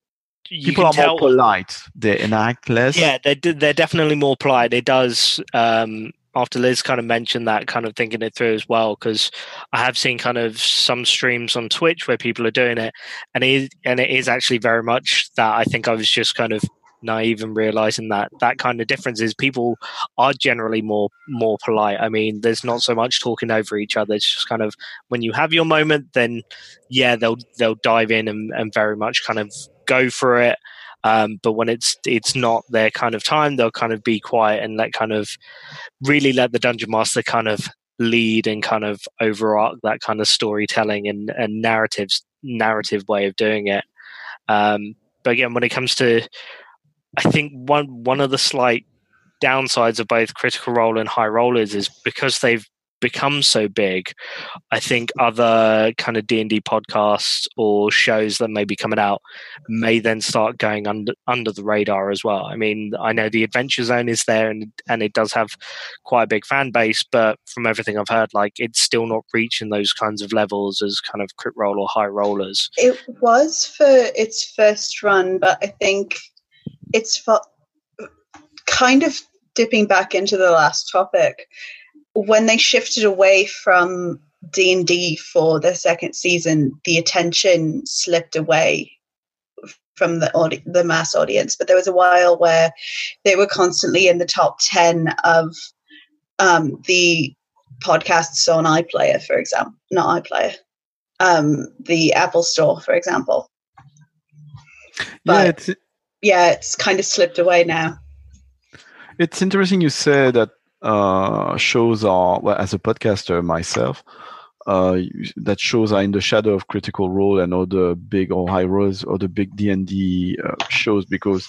you people are tell, more polite. They enact less. Yeah, they're they're definitely more polite. It does. Um, after Liz kind of mentioned that, kind of thinking it through as well, because I have seen kind of some streams on Twitch where people are doing it, and it and it is actually very much that. I think I was just kind of naive and realizing that that kind of difference is people are generally more more polite. I mean there's not so much talking over each other. It's just kind of when you have your moment then yeah they'll they'll dive in and, and very much kind of go for it. Um, but when it's it's not their kind of time they'll kind of be quiet and let kind of really let the dungeon master kind of lead and kind of overarch that kind of storytelling and, and narratives narrative way of doing it. Um, but again when it comes to I think one one of the slight downsides of both Critical Role and High Rollers is because they've become so big i think other kind of d&d podcasts or shows that may be coming out may then start going under under the radar as well. I mean i know the adventure zone is there and and it does have quite a big fan base but from everything i've heard like it's still not reaching those kinds of levels as kind of crit role or high rollers. It was for its first run but i think it's for kind of dipping back into the last topic. When they shifted away from d&d for the second season the attention slipped away from the audi- the mass audience. But there was a while where they were constantly in the top 10 of um, the podcasts on iplayer for example not iplayer um, the apple store for example. But, yeah it's yeah, it's kind of slipped away now. It's interesting you say that uh, shows are, well, as a podcaster myself, uh, that shows are in the shadow of Critical Role and other big or high rollers or the big D and D uh, shows because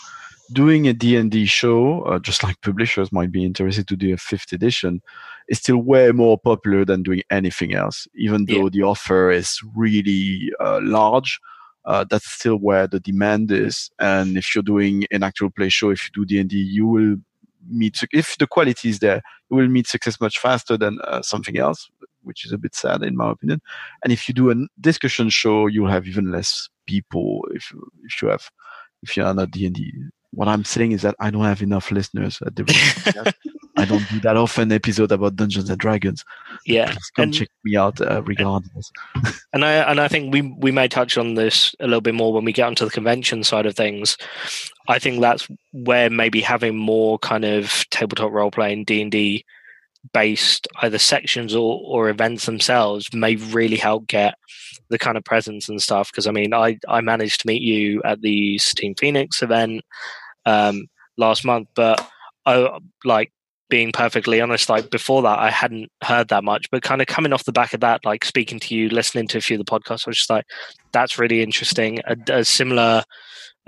doing a D&D show, uh, just like publishers might be interested to do a fifth edition, is still way more popular than doing anything else. Even though yeah. the offer is really uh, large, uh, that's still where the demand is. And if you're doing an actual play show, if you do D&D, you will meet, if the quality is there, you will meet success much faster than uh, something else, which is a bit sad in my opinion. And if you do a discussion show, you'll have even less people if, if you have, if you're not D&D what I'm saying is that I don't have enough listeners at the I don't do that often episode about Dungeons and Dragons. Yeah, Please come and, check me out uh, regardless. and I and I think we we may touch on this a little bit more when we get onto the convention side of things. I think that's where maybe having more kind of tabletop role playing D and D based either sections or, or events themselves may really help get the kind of presence and stuff because i mean i i managed to meet you at the Satine Phoenix event um, last month but i like being perfectly honest like before that i hadn't heard that much but kind of coming off the back of that like speaking to you listening to a few of the podcasts i was just like that's really interesting. A, a similar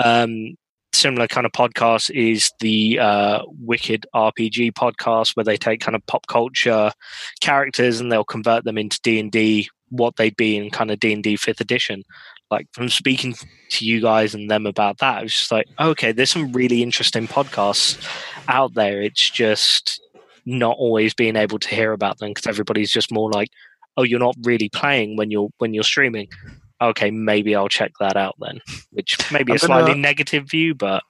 um, similar kind of podcast is the uh, Wicked RPG podcast, where they take kind of pop culture characters and they'll convert them into D and D, what they'd be in kind of D and D Fifth Edition. Like from speaking to you guys and them about that, it was just like, okay, there's some really interesting podcasts out there. It's just not always being able to hear about them because everybody's just more like, oh, you're not really playing when you're when you're streaming okay, maybe I'll check that out then. Which maybe a slightly negative view, but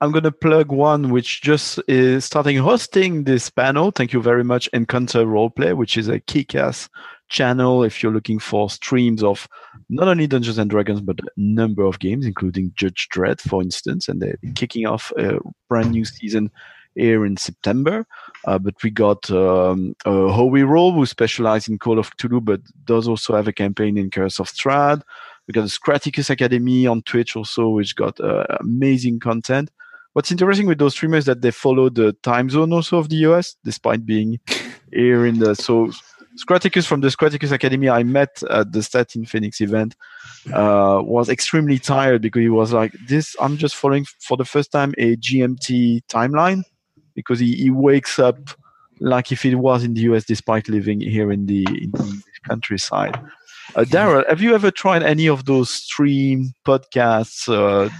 I'm going to plug one which just is starting hosting this panel. Thank you very much, Encounter Roleplay, which is a kick-ass channel if you're looking for streams of not only Dungeons and Dragons but a number of games, including Judge Dredd, for instance, and they're kicking off a brand new season here in September. Uh, but we got um, uh, Howie Roll, who specializes in Call of Cthulhu, but does also have a campaign in Curse of Strahd. We got the Scratticus Academy on Twitch also, which got uh, amazing content. What's interesting with those streamers is that they follow the time zone also of the US, despite being here in the so Scratticus from the Scratticus Academy I met at the Satine Phoenix event uh, was extremely tired because he was like, "This I'm just following for the first time a GMT timeline." because he, he wakes up like if it was in the US despite living here in the, in the countryside. Uh, Daryl, have you ever tried any of those stream podcasts, uh,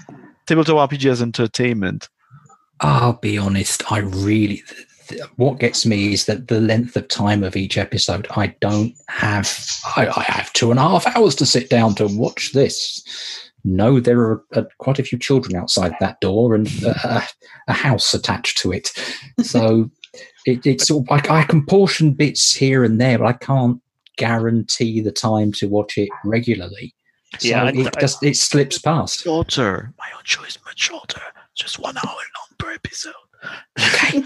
tabletop RPG as entertainment? I'll be honest, I really. What gets me is that the length of time of each episode. I don't have. I, I have two and a half hours to sit down to watch this no, there are uh, quite a few children outside that door and uh, a house attached to it. So it, it's sort of like I can portion bits here and there, but I can't guarantee the time to watch it regularly. So yeah, it I, just it slips past. Shorter. My own show is much shorter. Just one hour long per episode. Okay.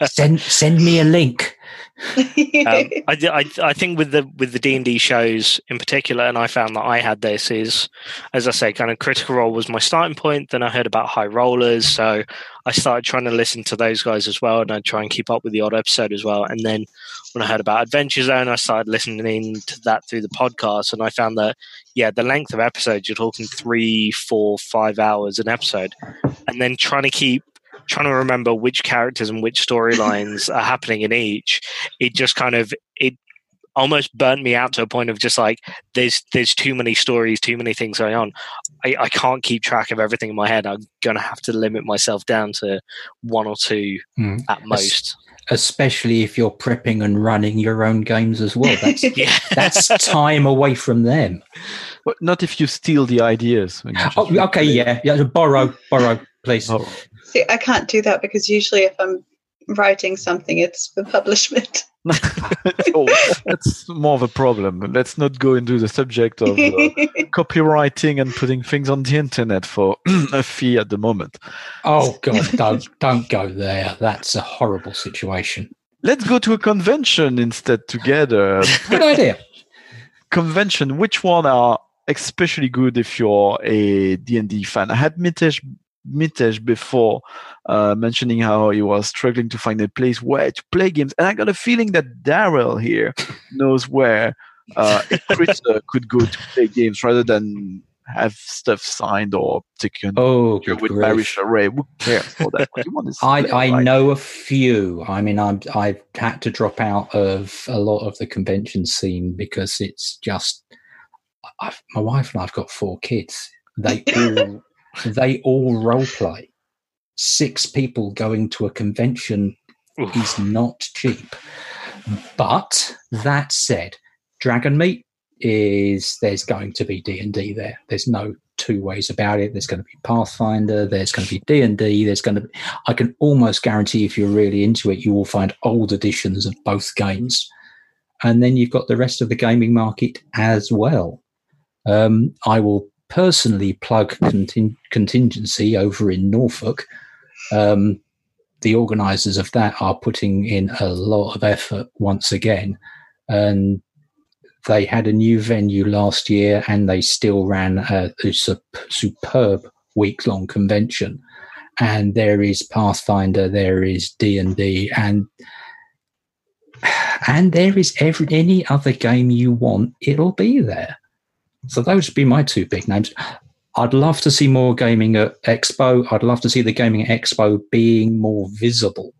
send send me a link um, I, I, I think with the with the D and D shows in particular, and I found that I had this is, as I say, kind of critical role was my starting point. Then I heard about high rollers, so I started trying to listen to those guys as well, and I try and keep up with the odd episode as well. And then when I heard about Adventure Zone, I started listening to that through the podcast, and I found that yeah, the length of episodes you're talking three, four, five hours an episode, and then trying to keep trying to remember which characters and which storylines are happening in each, it just kind of it almost burnt me out to a point of just like there's there's too many stories, too many things going on. I, I can't keep track of everything in my head. I'm gonna have to limit myself down to one or two mm. at most. Especially if you're prepping and running your own games as well. That's yeah. that's time away from them. But not if you steal the ideas. Oh, okay, yeah, yeah. Borrow, borrow, please. Oh. See, I can't do that because usually if I'm writing something, it's for publishment. oh, that's more of a problem. Let's not go into the subject of uh, copywriting and putting things on the internet for a fee at the moment. Oh God, don't don't go there. That's a horrible situation. Let's go to a convention instead together. Good idea. Convention. Which one are especially good if you're a D&D fan? I had Mitesh Mitesh before, uh, mentioning how he was struggling to find a place where to play games, and I got a feeling that Daryl here knows where uh, Chris could go to play games rather than have stuff signed or taken oh, with Barry Charret. Who cares for that? I, I right? know a few. I mean, I'm, I've had to drop out of a lot of the convention scene because it's just. I've, my wife and I've got four kids. They all they all role play. Six people going to a convention Oof. is not cheap. But that said, Dragonmeet is there's going to be D&D there. There's no two ways about it. There's going to be Pathfinder, there's going to be D&D, there's going to be I can almost guarantee if you're really into it you will find old editions of both games. And then you've got the rest of the gaming market as well. Um, I will personally plug conting- contingency over in Norfolk. Um, the organisers of that are putting in a lot of effort once again, and they had a new venue last year and they still ran a, a superb week long convention. And there is Pathfinder, there is D and D, and and there is every any other game you want, it'll be there. So those would be my two big names. I'd love to see more gaming at Expo. I'd love to see the gaming Expo being more visible.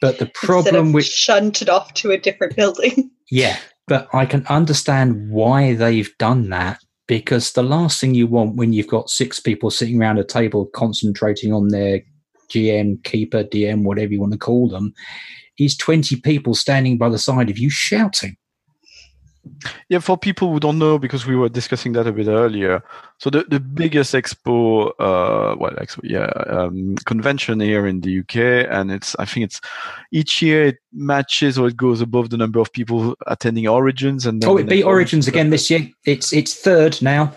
But the problem with shunted off to a different building. Yeah, but I can understand why they've done that because the last thing you want when you've got six people sitting around a table concentrating on their GM, keeper, DM, whatever you want to call them, is 20 people standing by the side of you shouting. Yeah, for people who don't know, because we were discussing that a bit earlier. So the, the biggest expo, uh, well, expo, yeah, um, convention here in the UK, and it's I think it's each year it matches or it goes above the number of people attending Origins, and oh, it beat Origins again this year. It's it's third now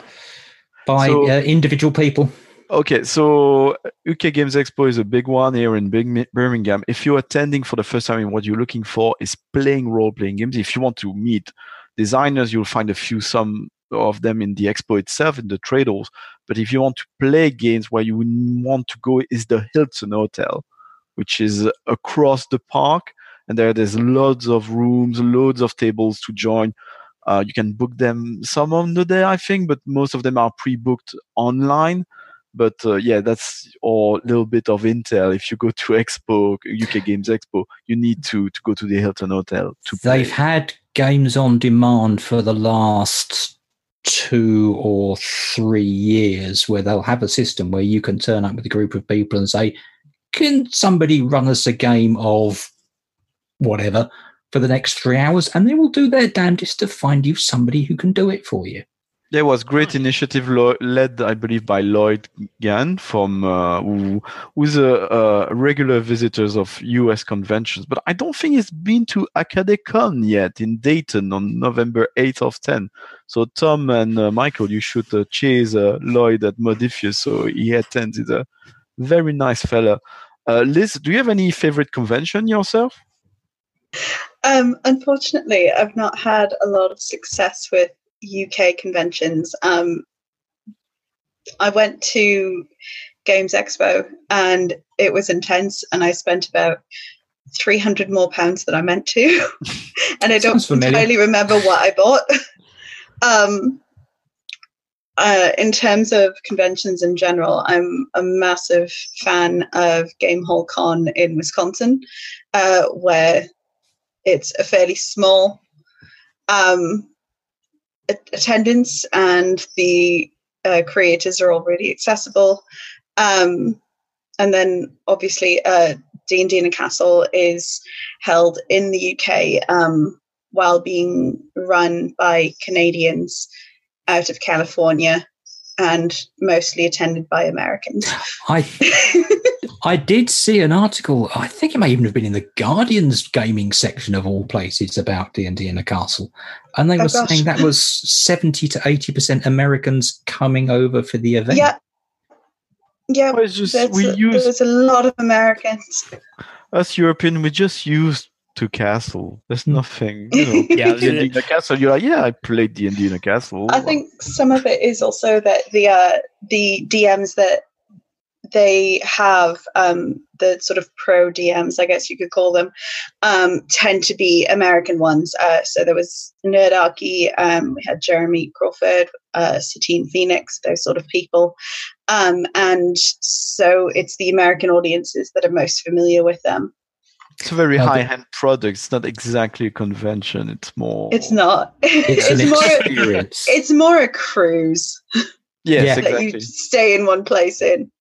by so, uh, individual people. Okay, so UK Games Expo is a big one here in big Birmingham. If you're attending for the first time and what you're looking for is playing role playing games, if you want to meet designers, you'll find a few, some of them in the expo itself, in the trade halls. But if you want to play games where you want to go is the Hilton Hotel, which is across the park. And there, there's loads of rooms, loads of tables to join. Uh, you can book them some on the day, I think, but most of them are pre-booked online. But uh, yeah, that's all a little bit of intel. If you go to Expo, UK Games Expo, you need to to go to the Hilton Hotel to. Play. They've had games on demand for the last two or three years where they'll have a system where you can turn up with a group of people and say, Can somebody run us a game of whatever for the next three hours? And they will do their damnedest to find you somebody who can do it for you. There was great initiative lo- led, I believe, by Lloyd Gyan, from uh, who, who's a, a, regular visitors of U.S. conventions. But I don't think he's been to AcadeCon yet in Dayton on November 8th of 10. So Tom and uh, Michael, you should uh, chase uh, Lloyd at Modiphius. so he attends. He's a very nice fella. Uh, Liz, do you have any favorite convention yourself? Um, unfortunately, I've not had a lot of success with UK conventions. Um, I went to Games Expo and it was intense, and I spent about 300 more pounds than I meant to. and I don't entirely remember what I bought. um, uh, in terms of conventions in general, I'm a massive fan of Gamehole Con in Wisconsin, uh, where it's a fairly small um, attendance and the uh, creators are all really accessible. Um, and then obviously uh, D&D in a Castle is held in the UK um, while being run by Canadians out of California and mostly attended by Americans. I I did see an article. I think it may even have been in the Guardian's gaming section of all places about D and D in a castle, and they oh, were gosh. saying that was seventy to eighty percent Americans coming over for the event. Yeah, yeah. Well, just, there's, we a, use, there's a lot of Americans. Us European, we just use to castle. There's hmm. nothing. You know, yeah, D&D in a castle. You're like, yeah, I played D and D in a castle. I think some of it is also that the uh, the DMs that they have um, the sort of pro DMs, I guess you could call them, um, tend to be American ones. Uh, so there was Nerdarchy, um, we had Jeremy Crawford, uh, Satine Phoenix, those sort of people. Um, and so it's the American audiences that are most familiar with them. It's a very high end product. It's not exactly a convention. It's more. It's not. It's, it's an more. experience. It's more a cruise yes, Yeah. that exactly. you stay in one place in.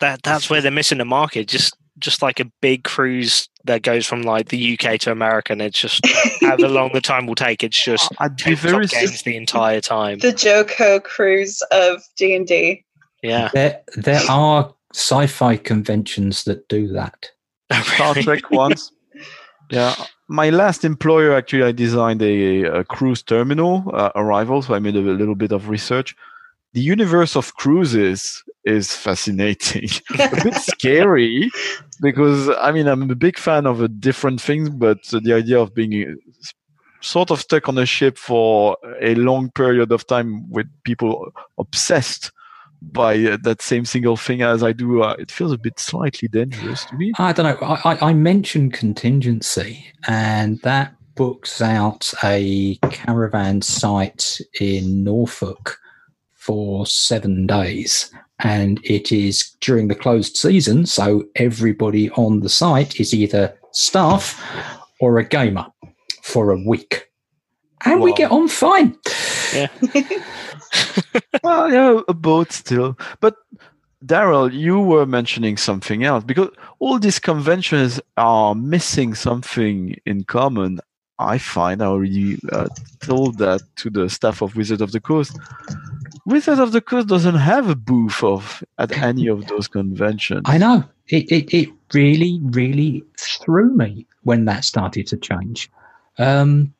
That that's where they're missing the market. Just just like a big cruise that goes from like the UK to America, and it's just however long the time will take. It's just I'd be tabletop very games the entire time. the JoCo cruise of D and D. Yeah, There, there are sci-fi conventions that do that. Star Trek once. Yeah, my last employer actually, I designed a, a cruise terminal uh, arrival, so I made a little bit of research. The universe of cruises is fascinating, a bit scary because I mean I'm a big fan of uh, different things, but uh, the idea of being uh, sort of stuck on a ship for a long period of time with people obsessed by uh, that same single thing as I do, uh, it feels a bit slightly dangerous to me. I don't know. I, I, I mentioned contingency, and that books out a caravan site in Norfolk for seven days. And it is during the closed season, so everybody on the site is either staff or a gamer for a week. And we get on fine. well, yeah, a boat still. But Daryl, you were mentioning something else because all these conventions are missing something in common. I find I already uh, told that to the staff of Wizard of the Coast. Wizard of the Coast doesn't have a booth of at any of those conventions. I know. It, it, it really, really threw me when that started to change. Um,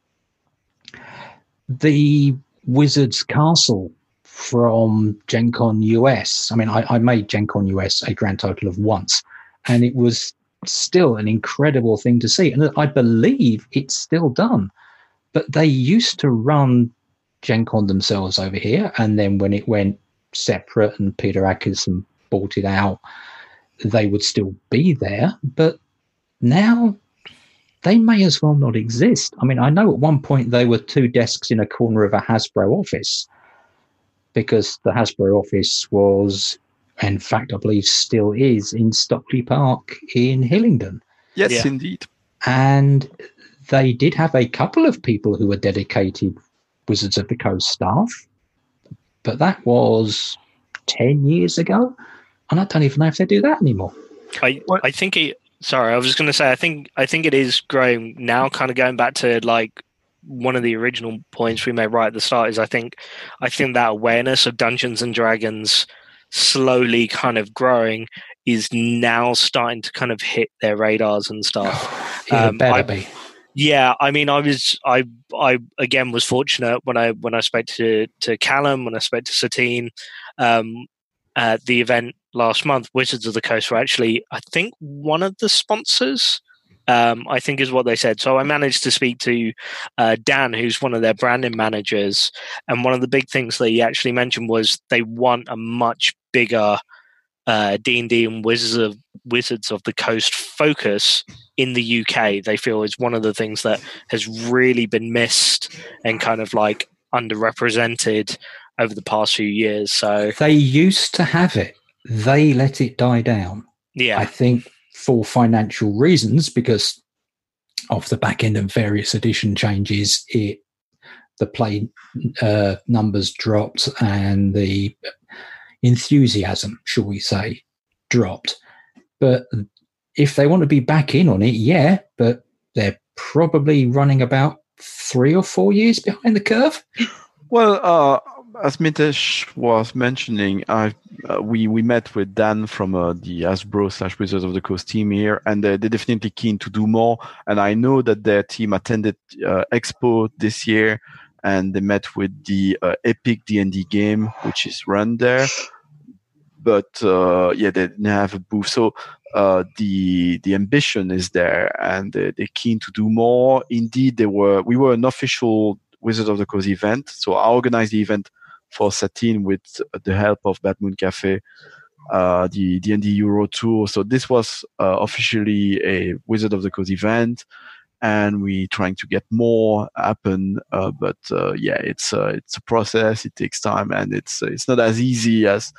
the Wizard's Castle from Gen Con US. I mean, I, I made Gen Con US a grand total of once, and it was still an incredible thing to see. And I believe it's still done. But they used to run Gen Con themselves over here, and then when it went separate and Peter Atkinson bought it out, they would still be there. But now they may as well not exist. I mean, I know at one point they were two desks in a corner of a Hasbro office because the Hasbro office was, in fact, I believe still is in Stockley Park in Hillingdon. yes, Yeah. indeed. And they did have a couple of people who were dedicated Wizards of the Coast staff, but that was 10 years ago. And I don't even know if they do that anymore. I I think it. Sorry, I was just going to say. I think I think it is growing now. Kind of going back to like one of the original points we made right at the start is I think I think that awareness of Dungeons and Dragons slowly kind of growing is now starting to kind of hit their radars and stuff. It Um, better I- be. Yeah, I mean, I was, I, I again was fortunate when I when I spoke to to Callum, when I spoke to Satine, um, at the event last month. Wizards of the Coast were actually, I think, one of the sponsors. Um, I think is what they said. So I managed to speak to uh, Dan, who's one of their branding managers, and one of the big things that he actually mentioned was they want a much bigger uh, D and D and Wizards of Wizards of the Coast focus in the UK. They feel is one of the things that has really been missed and kind of like underrepresented over the past few years. So They used to have it. They let it die down. Yeah. I think for financial reasons, because off the back end of various edition changes, it the play uh, numbers dropped and the enthusiasm, shall we say, dropped. But if they want to be back in on it, yeah, but they're probably running about three or four years behind the curve. Well, uh, as Mitesh was mentioning, uh, we we met with Dan from uh, the Hasbro slash Wizards of the Coast team here, and uh, they're definitely keen to do more. And I know that their team attended uh, Expo this year, and they met with the uh, Epic D and D game, which is run there. But uh, yeah, they didn't have a booth, so uh, the the ambition is there, and uh, they're keen to do more. Indeed, they were we were an official Wizards of the Coast event. So I organized the event for Satine with the help of Bad Moon Cafe uh, the D&D Euro Tour. So this was uh, officially a Wizard of the Coast event, and we trying to get more happen. Uh, but uh, yeah, it's uh, it's a process. It takes time, and it's it's not as easy as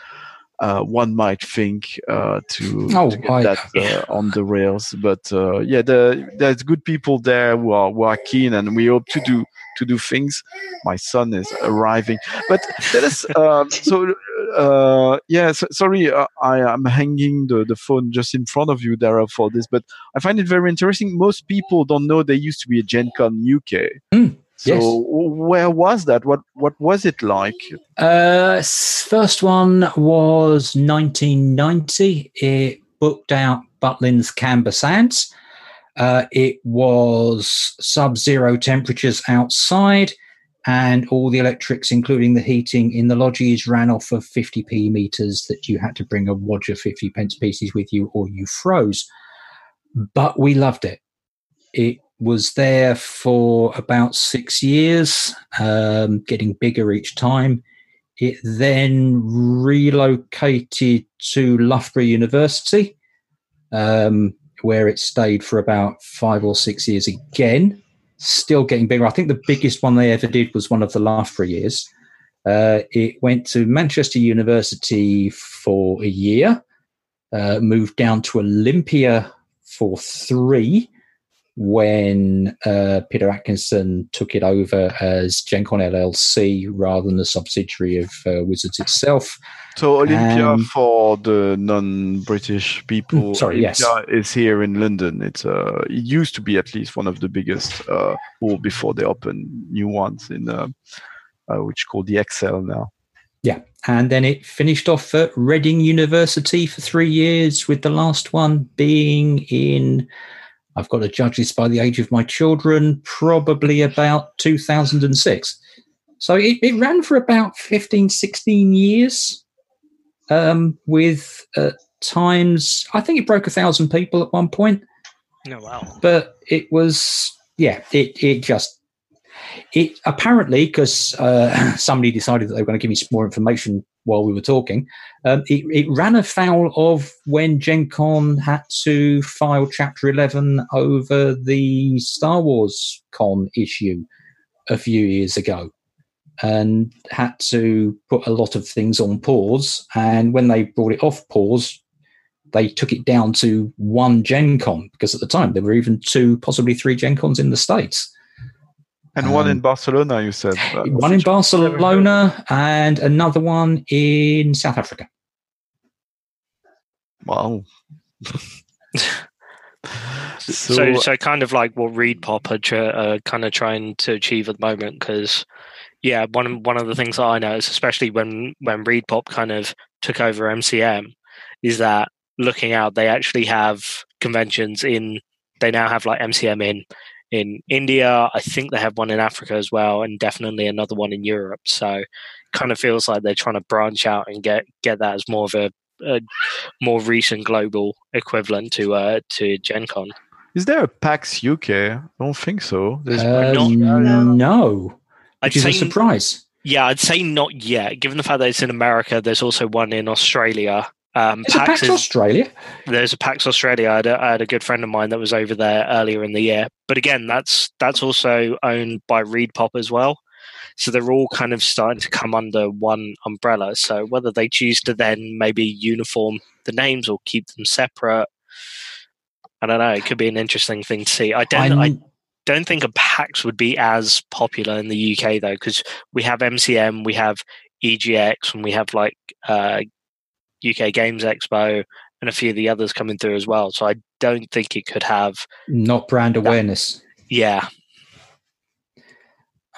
uh, one might think uh, to, Oh, to get I- that uh, on the rails. But uh, yeah, the, there's good people there who are who are keen, and we hope to do to do things. My son is arriving, but tell us. Um, so uh, yeah, so, sorry, uh, I am hanging the, the phone just in front of you, Dara, for this, but I find it very interesting. Most people don't know there used to be a Gen Con UK. Mm, so yes. where was that? What what was it like? Uh, first one was 1990. It booked out Butlin's Camber Sands. Uh, it was sub zero temperatures outside, and all the electrics, including the heating in the lodges, ran off of 50p meters that you had to bring a wad of 50 pence pieces with you or you froze. But we loved it. It was there for about six years, um, getting bigger each time. It then relocated to Loughborough University, um, where it stayed for about five or six years again, still getting bigger. I think the biggest one they ever did was one of the last three years. Uh, it went to Manchester University for a year, uh, moved down to Olympia for three when uh, Peter Atkinson took it over as GenCon LLC rather than the subsidiary of uh, Wizards itself. So Olympia Um, for the non-British people. Mm, sorry, yes. Is here in London. It's uh, it used to be at least one of the biggest uh, hall before they open new ones in uh, uh, which called the Excel now. Yeah. And then it finished off at Reading University for three years, with the last one being in, I've got to judge this by the age of my children, probably about 2006. So it, it ran for about 15, 16 years um, with uh, times, I think it broke a thousand people at one point Oh wow. but it was yeah it it just it apparently because uh, somebody decided that they were going to give me some more information while we were talking um, it, it ran afoul of when gen con had to file chapter 11 over the star wars con issue a few years ago and had to put a lot of things on pause and when they brought it off pause they took it down to one Gen Con because at the time there were even two, possibly three Gen Cons in the States. And one in Um, Barcelona, you said. Uh, One in Barcelona and another one in South Africa. Wow. So, so, kind of like what Reed Pop are uh, kind of trying to achieve at the moment. Because, yeah, one of- one of the things that I noticed, especially when when Reed Pop kind of took over MCM, is that looking out, they actually have conventions in. They now have like MCM in in India. I think they have one in Africa as well, and definitely another one in Europe. So, kind of feels like they're trying to branch out and get get that as more of a, a more recent global equivalent to uh to Gen Con. Is there a PAX UK? I don't think so. There's Uh, PAX- No. no, I'd is say a surprise. Yeah, I'd say not yet. Given the fact that it's in America, there's also one in Australia. Um, PAX PAX is, Australia. there's a PAX Australia. I had a, I had a good friend of mine that was over there earlier in the year. But again, that's that's also owned by Reed Pop as well. So they're all kind of starting to come under one umbrella. So whether they choose to then maybe uniform the names or keep them separate, I don't know. It could be an interesting thing to see. I don't. I, I'm- don't think a PAX would be as popular in the UK though, because we have MCM, we have EGX, and we have like uh, UK Games Expo and a few of the others coming through as well. So I don't think it could have. not brand awareness. Yeah,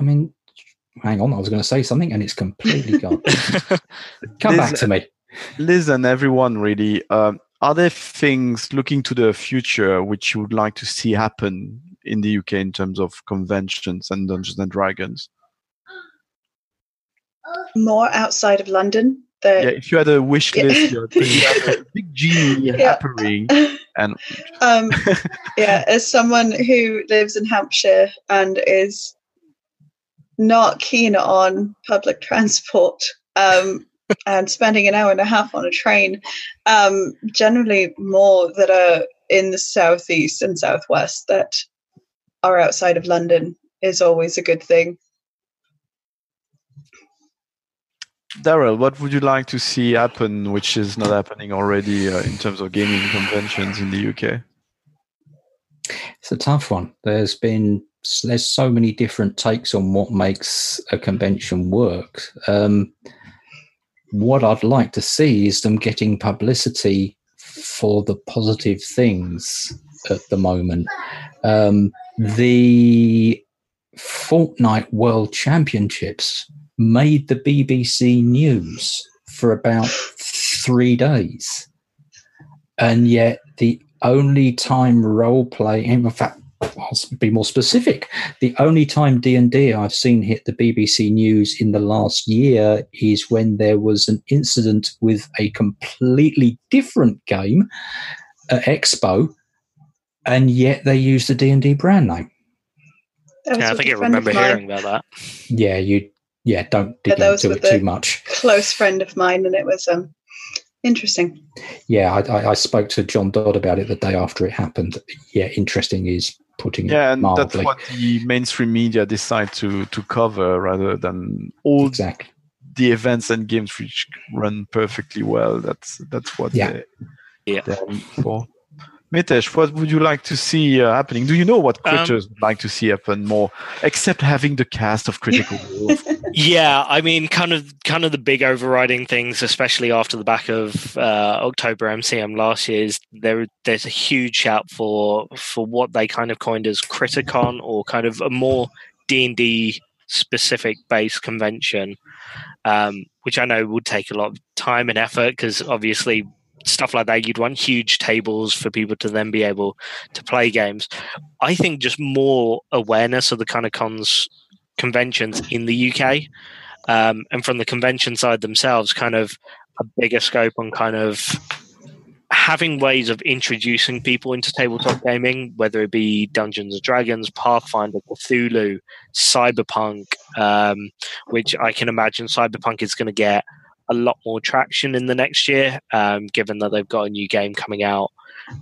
I mean, hang on, I was going to say something and it's completely gone. Come Liz, back to me. Liz and everyone really, um, are there things looking to the future which you would like to see happen in the UK in terms of conventions and Dungeons and Dragons? More outside of London. The, Yeah, if you had a wish list, you had a big genie Yeah. appearing, and um, yeah, as someone who lives in Hampshire and is not keen on public transport, um, and spending an hour and a half on a train. Um, generally, more that are in the southeast and southwest that are outside of London is always a good thing. Daryl, what would you like to see happen, which is not happening already uh, in terms of gaming conventions in the UK? It's a tough one. There's been there's so many different takes on what makes a convention work. Um, what I'd like to see is them getting publicity for the positive things at the moment. Um, the Fortnite World Championships made the BBC news for about three days. And yet, the only time role play, in fact, I'll be more specific. The only time D and D I've seen hit the BBC News in the last year is when there was an incident with a completely different game at Expo, and yet they used the D and D brand name. Yeah, I think I remember hearing about that. Yeah, you. Yeah, don't dig yeah, into it too much. Close friend of mine, and it was um interesting. Yeah, I, I, spoke to John Dodd about it the day after it happened. Yeah, interesting is putting yeah, and mildly. that's what the mainstream media decide to to cover rather than all exactly. the events and games which run perfectly well. That's that's what yeah. they, yeah. they're for. Mitesh, what would you like to see uh, happening? Do you know what critters um, would like to see happen more, except having the cast of Critical Role? yeah, I mean, kind of, kind of the big overriding things, especially after the back of uh, October MCM last year, is there. There's a huge shout for for what they kind of coined as Criticon, or kind of a more D and D specific base convention, um, which I know would take a lot of time and effort because obviously stuff like that. You'd want huge tables for people to then be able to play games. I think just more awareness of the kind of cons conventions in the UK, um, and from the convention side themselves, kind of a bigger scope on kind of having ways of introducing people into tabletop gaming, whether it be Dungeons and Dragons, Pathfinder, Cthulhu, Cyberpunk, um, which I can imagine Cyberpunk is going to get a lot more traction in the next year, um, given that they've got a new game coming out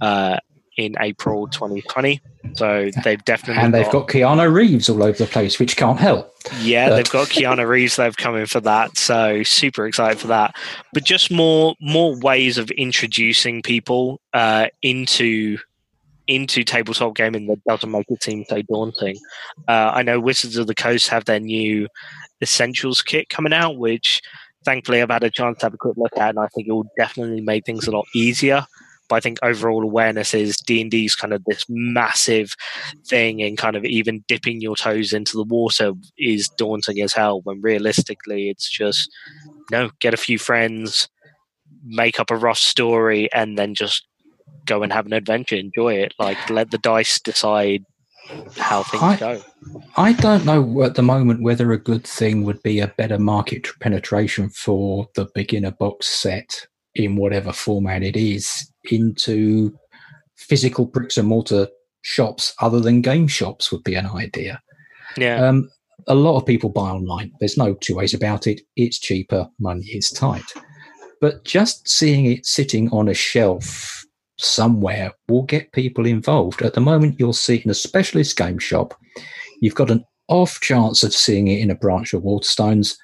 uh, in April 2020. So they've definitely and they've got, got Keanu Reeves all over the place, which can't help. Yeah, but. they've got Keanu Reeves. They've come in for that, so super excited for that. But just more more ways of introducing people uh, into into tabletop gaming that doesn't make it seem so daunting. Uh, I know Wizards of the Coast have their new Essentials kit coming out, which thankfully I've had a chance to have a quick look at, and I think it will definitely make things a lot easier. But I think overall awareness is D and D is kind of this massive thing, and kind of even dipping your toes into the water is daunting as hell. When realistically, it's just you know get a few friends, make up a rough story, and then just go and have an adventure, enjoy it. Like let the dice decide how things I, go. I don't know at the moment whether a good thing would be a better market penetration for the beginner box set in whatever format it is into physical bricks and mortar shops other than game shops would be an idea. Yeah. Um, a lot of people buy online. There's no two ways about it. It's cheaper, money is tight. But just seeing it sitting on a shelf somewhere will get people involved. At the moment, you'll see it in a specialist game shop. You've got an off chance of seeing it in a branch of Waterstones,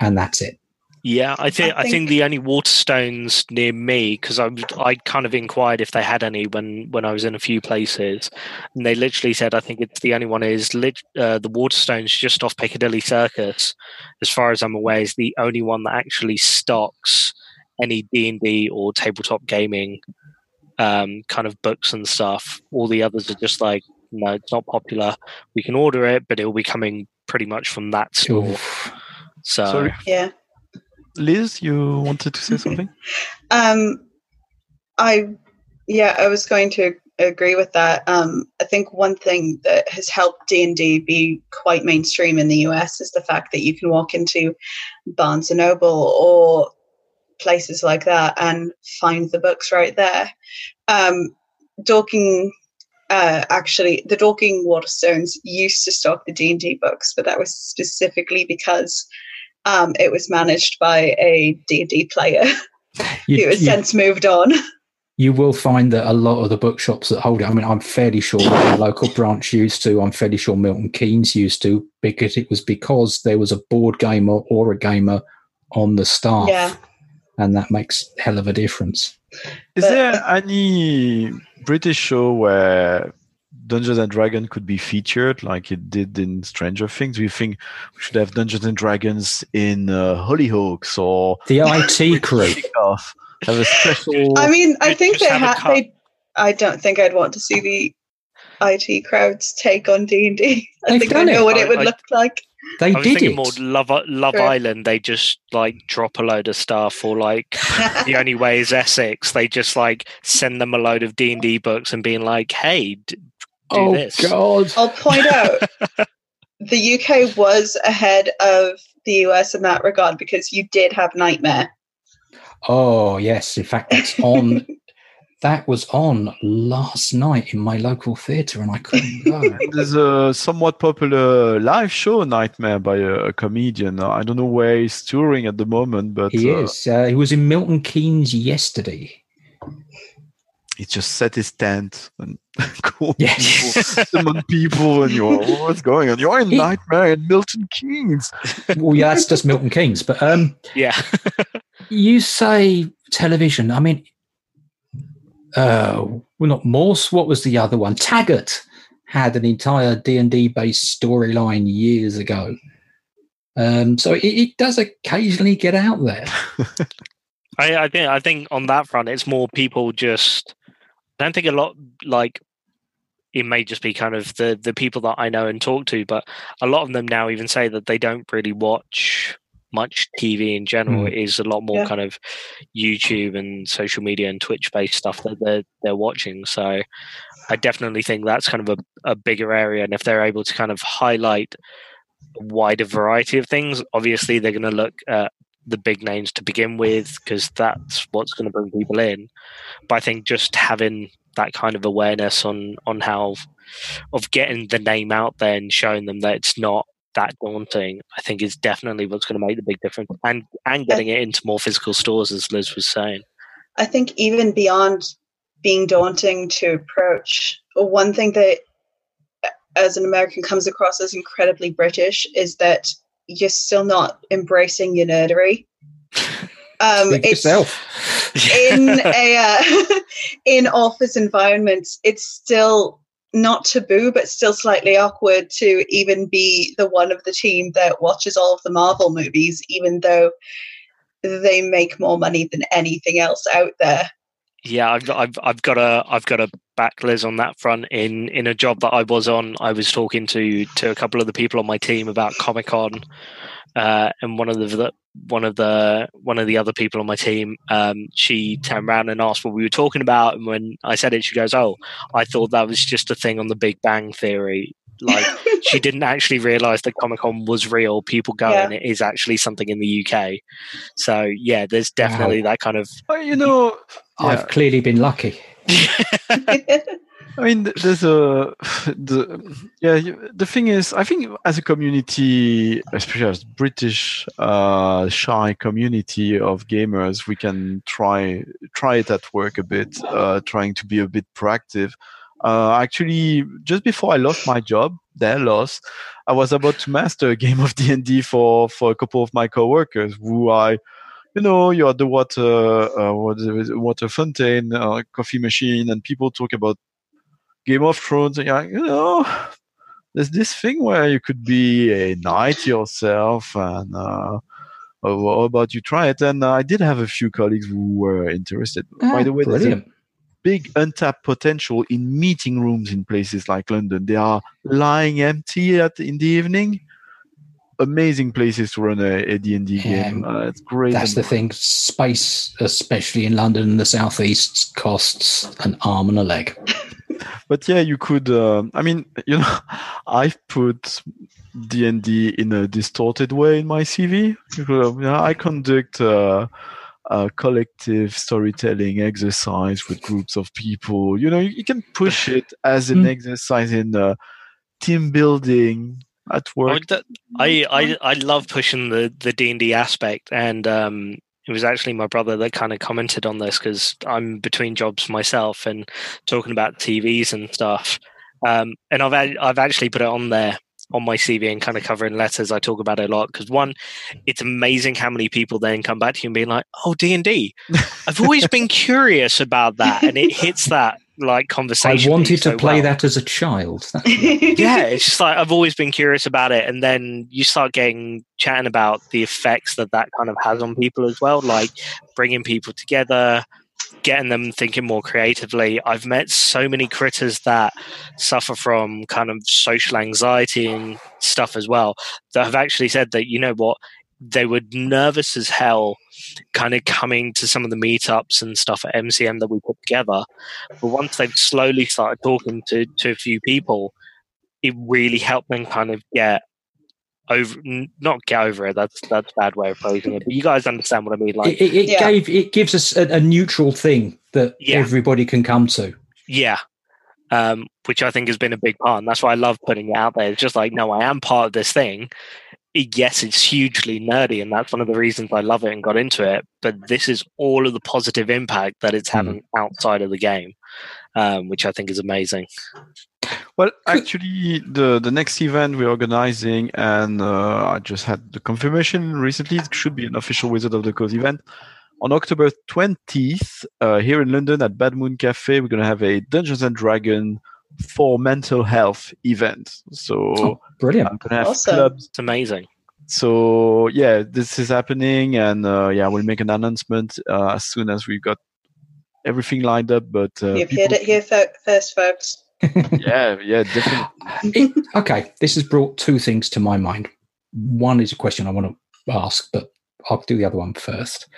and that's it. Yeah, I think I think, I think the only Waterstones near me because I I kind of inquired if they had any when when I was in a few places, and they literally said I think it's the only one is lit, uh, the Waterstones just off Piccadilly Circus, as far as I'm aware, is the only one that actually stocks any D and D or tabletop gaming um, kind of books and stuff. All the others are just like, no, it's not popular. We can order it, but it will be coming pretty much from that store. Oof. So Sorry. yeah. Liz, you wanted to say something? um, I yeah, I was going to agree with that. Um, I think one thing that has helped D and D be quite mainstream in the US is the fact that you can walk into Barnes and Noble or places like that and find the books right there. Um, Dorking, uh, actually, the Dorking Waterstones used to stock the D and D books, but that was specifically because um, it was managed by a D&D player You, who has you- since moved on. you will find that a lot of the bookshops that hold it, I mean, I'm fairly sure the local branch used to, I'm fairly sure Milton Keynes used to, because it was because there was a board gamer or a gamer on the staff. Yeah. And that makes hell of a difference. Is But- there any British show where Dungeons and Dragons could be featured like it did in Stranger Things? Do you think we should have Dungeons and Dragons in uh, Hollyoaks or The IT crew. Have a special. I mean, I think they have a have. cut. They, I don't think I'd want to see the IT crowd's take on D and I They've think I know it. what it would I- look like. They I was did thinking it. more Love Love True. Island. They just like drop a load of stuff, or like the only way is Essex. They just like send them a load of D and D books and being like, "Hey, d- do oh, this." God. I'll point out the UK was ahead of the US in that regard because you did have Knightmare. Oh, yes. In fact, that's on. that was on last night in my local theatre, and I couldn't go. There's a somewhat popular live show, Knightmare, by a, a comedian. I don't know where he's touring at the moment, but he uh, is. Uh, he was in Milton Keynes yesterday. he just set his tent and called Yeah. people, summon people, and you're what's going on? You're in He- Knightmare in Milton Keynes. well, yeah, that's just Milton Keynes. But um, Yeah, you say television. I mean, uh, well, not Morse. What was the other one? Taggart had an entire D and D based storyline years ago. Um, so it, it does occasionally get out there. I, I think I think on that front, it's more people just. I don't think a lot like. It may just be kind of the the people that I know and talk to, but a lot of them now even say that they don't really watch much TV in general. Hmm. It is a lot more Yeah. kind of YouTube and social media and Twitch based stuff that they're they're watching. So I definitely think that's kind of a, a bigger area, and if they're able to kind of highlight a wider variety of things, obviously they're going to look at the big names to begin with because that's what's going to bring people in. But I think just having that kind of awareness on on how of getting the name out there and showing them that it's not that daunting, I think is definitely what's going to make the big difference. And and getting it into more physical stores, as Liz was saying. I think even beyond being daunting to approach, one thing that as an American comes across as incredibly British is that you're still not embracing your nerdery. Um, Speak it's yourself. in a uh, in office environments, it's still not taboo, but still slightly awkward to even be the one of the team that watches all of the Marvel movies, even though they make more money than anything else out there. Yeah, I've, I've I've got a I've got a back Liz on that front. In in a job that I was on, I was talking to to a couple of the people on my team about Comic Con, uh, and one of the, the one of the one of the other people on my team, um, she turned around and asked what we were talking about, and when I said it, she goes, "Oh, I thought that was just a thing on the Big Bang Theory." Like she didn't actually realize that Comic Con was real. People go, Yeah. and it is actually something in the UK. So yeah, there's definitely that kind of Well, you know, I've clearly been lucky. I mean, there's a the yeah. The thing is, I think as a community, especially as British uh, shy community of gamers, we can try try it at work a bit, uh, trying to be a bit proactive. Uh, actually, just before I lost my job, their loss, I was about to master a game of D and D for for a couple of my coworkers who I you know, you're the water, uh, water fountain, uh, coffee machine, and people talk about Game of Thrones. And you're like, you know, there's this thing where you could be a knight yourself, and uh, oh, what about you try it? And uh, I did have a few colleagues who were interested. By Ah, the way, there's a big untapped potential in meeting rooms in places like London. They are lying empty at in the evening. Amazing places to run a, a D&D Yeah, game. Uh, it's great. That's the thing. Space, especially in London and the southeast, costs an arm and a leg. But yeah you could uh, i mean you know i've put d&d in a distorted way in my cv Because, you know, i conduct uh, a collective storytelling exercise with groups of people you know you, you can push it as an Mm. exercise in uh, team building at work. I, I I love pushing the the D and D aspect, and um, it was actually my brother that kind of commented on this because I'm between jobs myself and talking about TVs and stuff. Um, and I've I've actually put it on there on my CV and kind of covering letters. I talk about it a lot because one, it's amazing how many people then come back to you and being like, "Oh, D and D." I've always been curious about that, and it hits that like conversation. I wanted to so play well. that as a child. yeah, it's just like I've always been curious about it, and then you start getting chatting about the effects that that kind of has on people as well, like bringing people together, getting them thinking more creatively. I've met so many critters that suffer from kind of social anxiety and stuff as well that have actually said that you know what they were nervous as hell kind of coming to some of the meetups and stuff at MCM that we put together. But once they've slowly started talking to, to a few people, it really helped them kind of get over not get over it that's that's a bad way of phrasing it but you guys understand what i mean like it, it, Yeah. gave it gives us a, a neutral thing that Yeah. everybody can come to. yeah um which i think has been a big part and that's why i love putting it out there it's just like no i am part of this thing yes it's hugely nerdy and that's one of the reasons i love it and got into it but this is all of the positive impact that it's having outside of the game um, which i think is amazing Well, actually, the the next event we're organizing, and uh, I just had the confirmation recently. It should be an official Wizard of the Coast event on October twentieth uh, here in London at Bad Moon Cafe. We're gonna have a Dungeons and Dragon for mental health events. So Oh, brilliant. I'm gonna have Awesome. clubs. it's amazing So yeah, this is happening, and uh, yeah, we'll make an announcement uh, as soon as we've got everything lined up. But uh, You've people- heard it here fo- first, folks. yeah, yeah, definitely. It- okay, this has brought two things to my mind. One is a question I want to ask, but I'll do the other one first.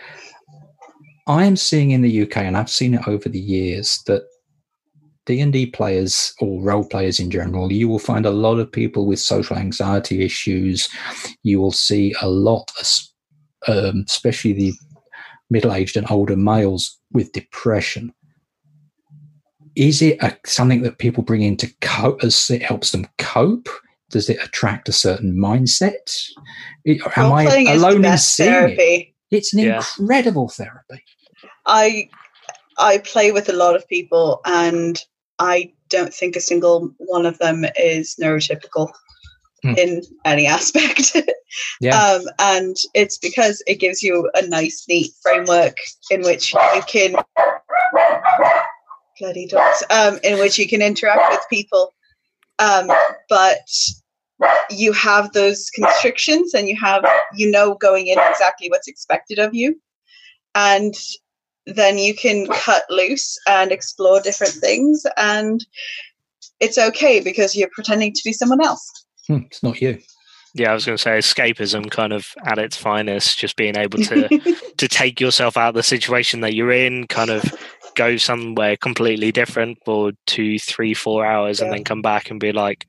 I am seeing in the UK, and I've seen it over the years, that D and D players or role players in general, you will find a lot of people with social anxiety issues. You will see a lot, um, especially the middle-aged and older males with depression. Is it a, something that people bring in to cope as it helps them cope? Does it attract a certain mindset? It- am i Role-playing the alone in best seeing it? it's an Yeah. incredible therapy. I I play with a lot of people, and I don't think a single one of them is neurotypical Hmm. in any aspect. Yeah. um, and it's because it gives you a nice, neat framework in which you can bloody dogs, um, in which you can interact with people. Um, but you have those constrictions, and you have you know going in exactly what's expected of you, and then you can cut loose and explore different things and it's okay because you're pretending to be someone else Hmm, it's not you yeah i was going to say escapism kind of at its finest just being able to to take yourself out of the situation that you're in, kind of go somewhere completely different for two, three, four hours, and then come back and be like,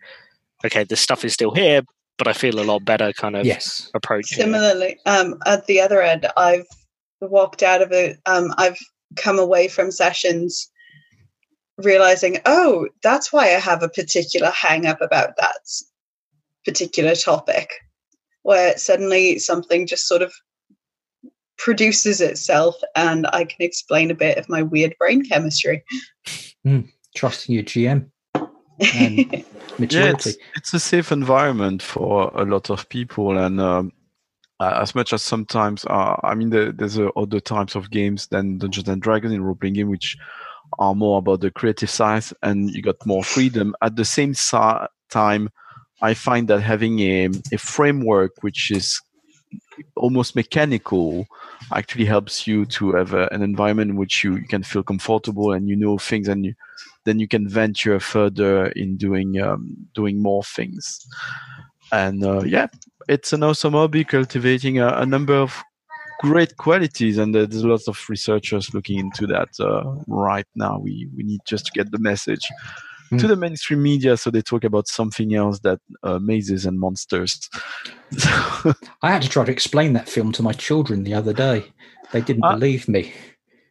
okay, this stuff is still here, but I feel a lot better. Kind of yes approach. similarly um, at the other end i've walked out of it um, i've come away from sessions realizing oh that's why i have a particular hang up about that particular topic where suddenly something just sort of produces itself and i can explain a bit of my weird brain chemistry. Trusting your gm And yeah, maturity it's, it's a safe environment for a lot of people, and um, uh, as much as sometimes, uh, I mean, the, there's uh, other types of games than Dungeons and Dragons in role playing game, which are more about the creative side, and you got more freedom. At the same time, I find that having a, a framework which is almost mechanical actually helps you to have a, an environment in which you, you can feel comfortable and you know things and you then you can venture further in doing um, doing more things and uh, yeah it's an awesome hobby cultivating a, a number of great qualities and uh, there's lots of researchers looking into that uh, right now we we need just to get the message to Mm. the mainstream media so they talk about something else that uh, mazes and monsters i had to try to explain that film to my children the other day they didn't Ah. believe me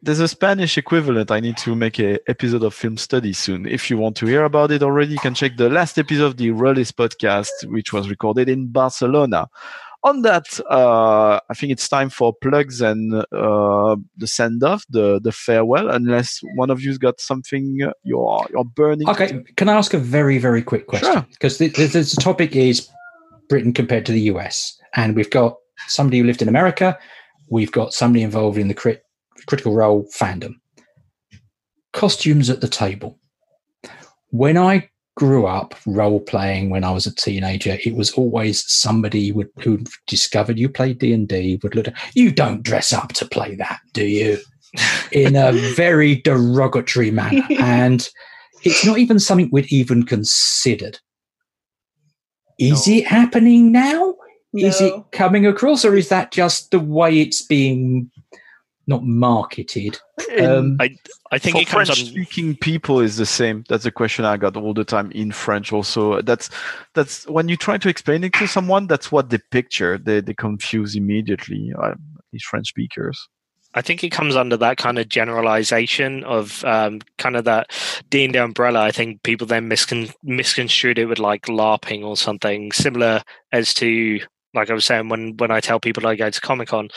there's a Spanish equivalent. I need to make a episode of film study soon. If you want to hear about it already, you can check the last episode of the Rolistes podcast, which was recorded in Barcelona. On that, uh, I think it's time for plugs and uh, the send off, the the farewell. Unless one of you's got something you're you're burning. Okay, can I ask a very very quick question? Sure. Because the, the, the topic is Britain compared to the US, and we've got somebody who lived in America. We've got somebody involved in the crit, critical role fandom. Costumes at the table. When I grew up role playing when I was a teenager, it was always somebody would, who discovered you played D and D would look. At, you don't dress up to play that, do you? In a very derogatory manner, and it's not even something we'd even considered. Is No. it happening now? Is it coming across, or is that just the way it's being not marketed? Um, I I think for it comes French on. speaking people is the same. That's a question I got all the time in French. Also, that's that's when you try to explain it to someone, that's what they picture. They they confuse immediately. Uh, these French speakers. I think it comes under that kind of generalization of um, kind of that D and D umbrella. I think people then miscon- misconstrued it with like LARPing or something similar as to like I was saying when when I tell people I go to Comic Con.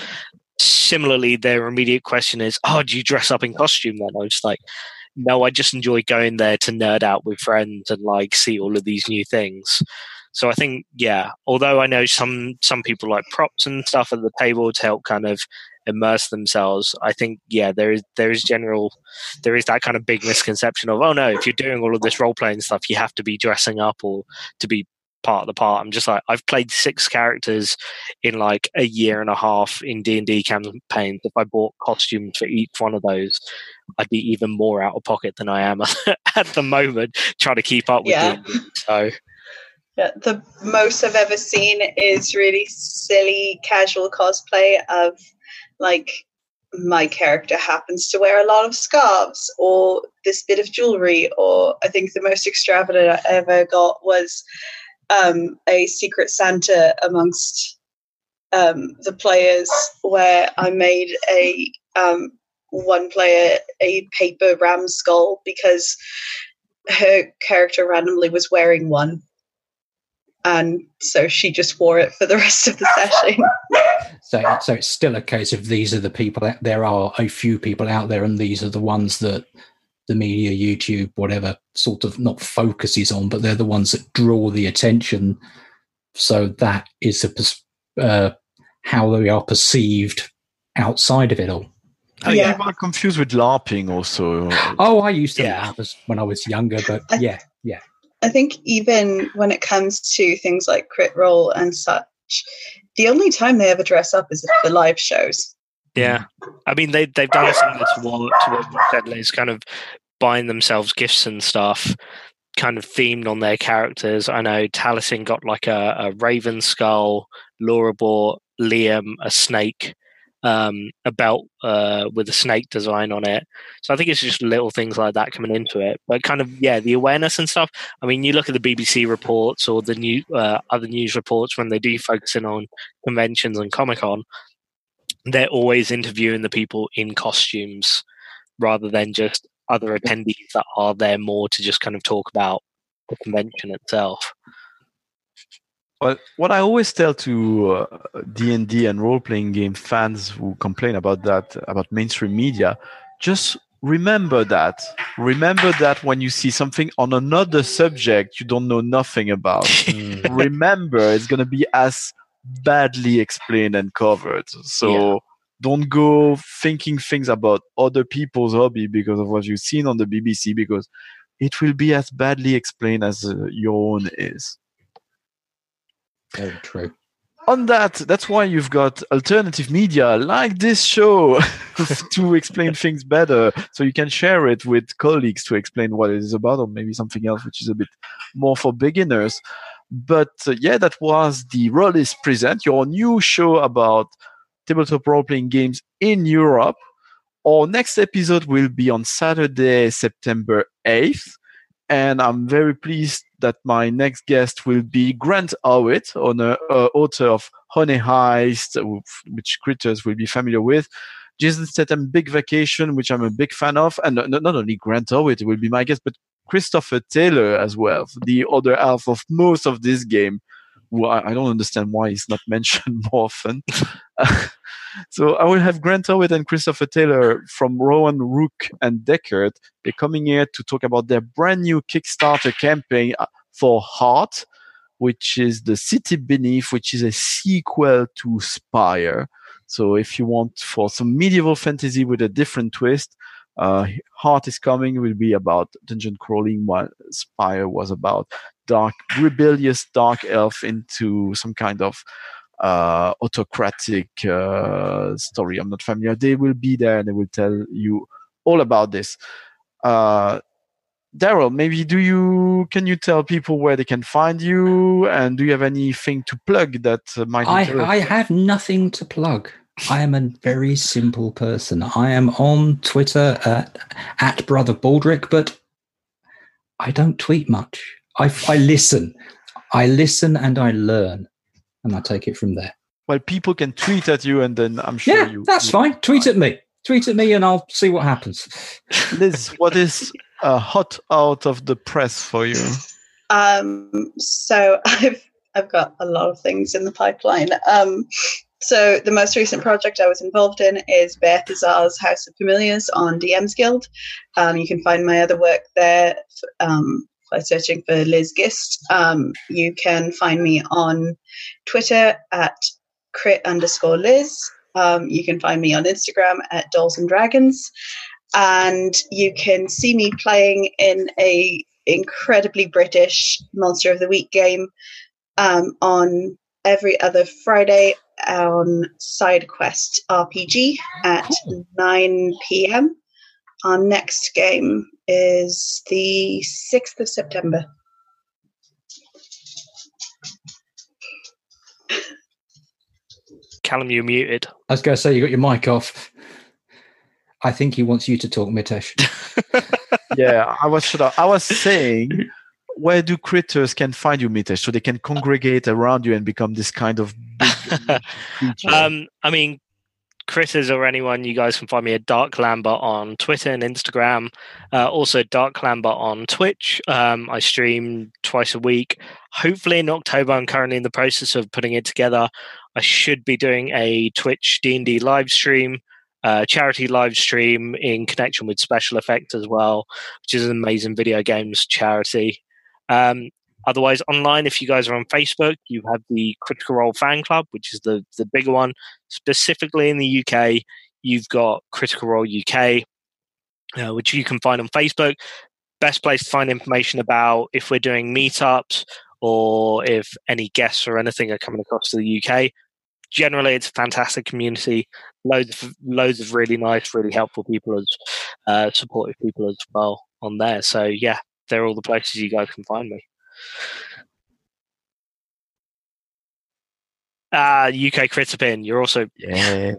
Similarly, their immediate question is, "Oh, do you dress up in costume?" Then I was like, "No, I just enjoy going there to nerd out with friends and like see all of these new things." So I think, yeah, although I know some some people like props and stuff at the table to help kind of immerse themselves i think yeah there is there is general there is that kind of big misconception of oh no if you're doing all of this role playing stuff you have to be dressing up or to be part of the part i'm just like i've played six characters in like a year and a half in d&d campaigns if i bought costumes for each one of those i'd be even more out of pocket than i am at the moment trying to keep up with Yeah. D&D. so Yeah, the most I've ever seen is really silly casual cosplay of like my character happens to wear a lot of scarves or this bit of jewelry or I think the most extravagant I ever got was um, a secret Santa amongst um, the players where I made a um, one player a paper ram skull because her character randomly was wearing one and so she just wore it for the rest of the session. So, so it's still a case of these are the people. There are a few people out there, and these are the ones that the media, YouTube, whatever, sort of not focuses on, but they're the ones that draw the attention. So that is a pers- uh, how they are perceived outside of it all. Oh, Yeah. You are confused with LARPing also. Oh, I used to Yeah. laugh as when I was younger, but I- yeah, yeah. I think even when it comes to things like crit role and such, the only time they ever dress up is at the live shows. Yeah, I mean they they've done similar to what to what you said, kind of buying themselves gifts and stuff, kind of themed on their characters. I know Taliesin got like a, a raven skull, Laura bought Liam a snake, um, a belt uh, with a snake design on it. So I think it's just little things like that coming into it, but kind of yeah, the awareness and stuff. I mean, you look at the BBC reports or the new uh, other news reports when they do focus in on conventions and Comic Con they're always interviewing the people in costumes rather than just other attendees that are there more to just kind of talk about the convention itself. Well, what I always tell to uh, D&D and role-playing game fans who complain about that, about mainstream media, just remember that. Remember that when you see something on another subject you don't know nothing about. remember it's going to be as badly explained and covered. So Yeah. Don't go thinking things about other people's hobby because of what you've seen on the BBC because it will be as badly explained as uh, your own is Very true. on that, that's why you've got alternative media like this show to explain things better. So you can share it with colleagues to explain what it is about, or maybe something else which is a bit more for beginners. But uh, yeah, that was the Rolistes Present, your new show about tabletop role playing games in Europe. Our next episode will be on Saturday, September 8th. And I'm very pleased that my next guest will be Grant Howitt, owner, uh, author of Honey Heist, which critters will be familiar with. Jason Statham Big Vacation, which I'm a big fan of, and not only Grant Howitt will be my guest, but Christopher Taylor as well, the other half of most of this game. I, don't understand why he's not mentioned more often. so I will have Grant Howitt and Christopher Taylor from Rowan Rook and Decard. They're coming here to talk about their brand new Kickstarter campaign uh, for Heart, which is the City Beneath, which is a sequel to Spire. So if you want for some medieval fantasy with a different twist, uh, Heart is Coming will be about dungeon crawling, while Spire was about dark, rebellious dark elf into some kind of uh, autocratic uh, story. I'm not familiar. They will be there and they will tell you all about this. Uh, Daryl, maybe do you can you tell people where they can find you, and do you have anything to plug that uh, might? I I have nothing to plug. I am a very simple person. I am on Twitter at, at Brother Baldrick, but I don't tweet much. I, I listen. I listen and I learn, and I take it from there. Well, people can tweet at you, and then I'm sure yeah, you. that's you, fine. Tweet at me. Tweet at me, and I'll see what happens. Liz, what is uh, hot out of the press for you? Um, so I've I've got a lot of things in the pipeline. Um, so the most recent project I was involved in is Balthazar's House of Familiars on DM's Guild. Um, you can find my other work there um, by searching for Liz Gist. Um, you can find me on Twitter at crit underscore Liz. Um, you can find me on Instagram at Dolls and Dragons. And you can see me playing in a incredibly British Monster of the Week game um, on every other Friday on SideQuest RPG at cool. 9 p.m. Our next game is the 6th of September. Callum, you're muted. I was going to say, you got your mic off. I think he wants you to talk, Mitesh. yeah, I was I was saying where do critters can find you, Mitesh, so they can congregate around you and become this kind of um, I mean, critters or anyone, you guys can find me at Dark Lambert on Twitter and Instagram. Uh, also, Dark Lambert on Twitch. Um, I stream twice a week. Hopefully, in October, I'm currently in the process of putting it together. I should be doing a Twitch D and D live stream. Uh, charity live stream in connection with special effects as well, which is an amazing video games charity. Um, otherwise, online, if you guys are on Facebook, you have the Critical Role Fan Club, which is the, the bigger one. Specifically in the UK, you've got Critical Role UK, uh, which you can find on Facebook. Best place to find information about if we're doing meetups or if any guests or anything are coming across to the UK. Generally, it's a fantastic community. Loads of loads of really nice, really helpful people as uh, supportive people as well on there. So yeah, they're all the places you guys can find me. Ah, uh, UK Critterpin. You're also yeah.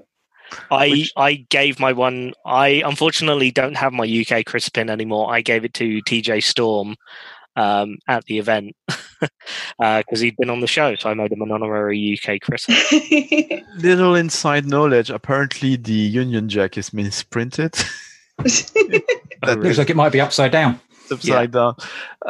I Which... I gave my one. I unfortunately don't have my UK Critterpin anymore. I gave it to TJ Storm um, at the event because uh, he'd been on the show, so I made him an honorary UK Critter. Little inside knowledge: apparently, the Union Jack is misprinted. that looks like it might be upside down upside yeah. down.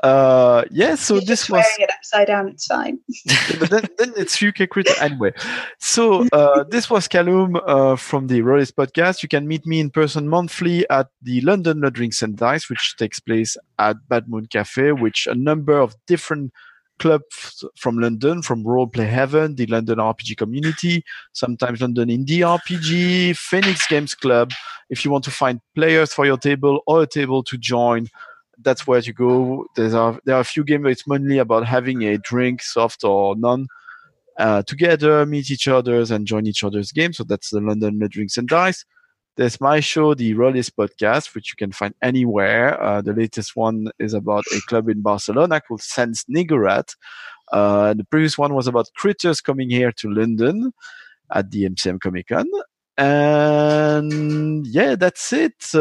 Uh, yeah, so You're this was it upside down. It's fine. but then, then it's UK Crit anyway. So uh, this was Callum uh, from the Rolistes podcast. You can meet me in person monthly at the London No Drinks and Dice, which takes place at Bad Moon Cafe, which a number of different clubs from London, from Roleplay Heaven, the London RPG community, sometimes London Indie RPG, Phoenix Games Club. If you want to find players for your table or a table to join, that's where you go. There's a, there are a few games it's mainly about having a drink, soft or none, uh, together, meet each other's and join each other's games. So that's the London Drinks and Dice. There's my show, the Rolistes podcast, which you can find anywhere. Uh, the latest one is about a club in Barcelona called Sans Nigorat. Uh, the previous one was about critters coming here to London at the MCM Comic Con. And yeah, that's it.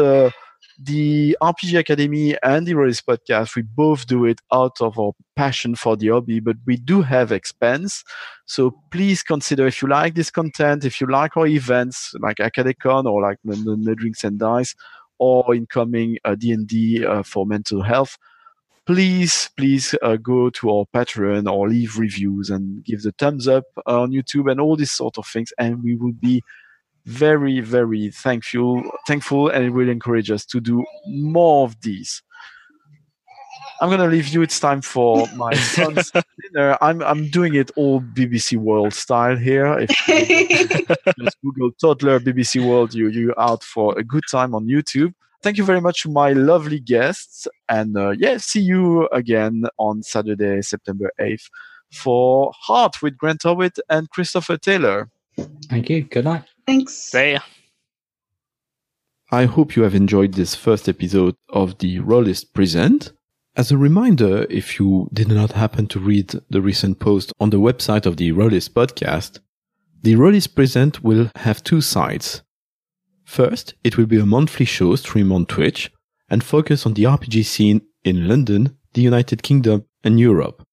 The RPG Academy and the Rolistes podcast, we both do it out of our passion for the hobby, but we do have expense. So please consider if you like this content, if you like our events like Acadecon or like the, the, the Drinks and Dice or incoming uh, D&D uh, for mental health, please, please uh, go to our Patreon or leave reviews and give the thumbs up on YouTube and all these sort of things. And we will be very, very thankful, thankful, and it will encourage us to do more of these. I'm gonna leave you. It's time for my son's dinner. I'm I'm doing it all BBC World style here. If you just Google toddler BBC World, you you out for a good time on YouTube. Thank you very much to my lovely guests, and uh, yeah, see you again on Saturday, September 8th for Heart with Grant Howitt and Christopher Taylor. Thank you. Good night. Thanks. See ya. I hope you have enjoyed this first episode of the Rolistes Present. As a reminder, if you did not happen to read the recent post on the website of the Rolistes podcast, the Rolistes Present will have two sides. First, it will be a monthly show streamed on Twitch and focus on the RPG scene in London, the United Kingdom, and Europe.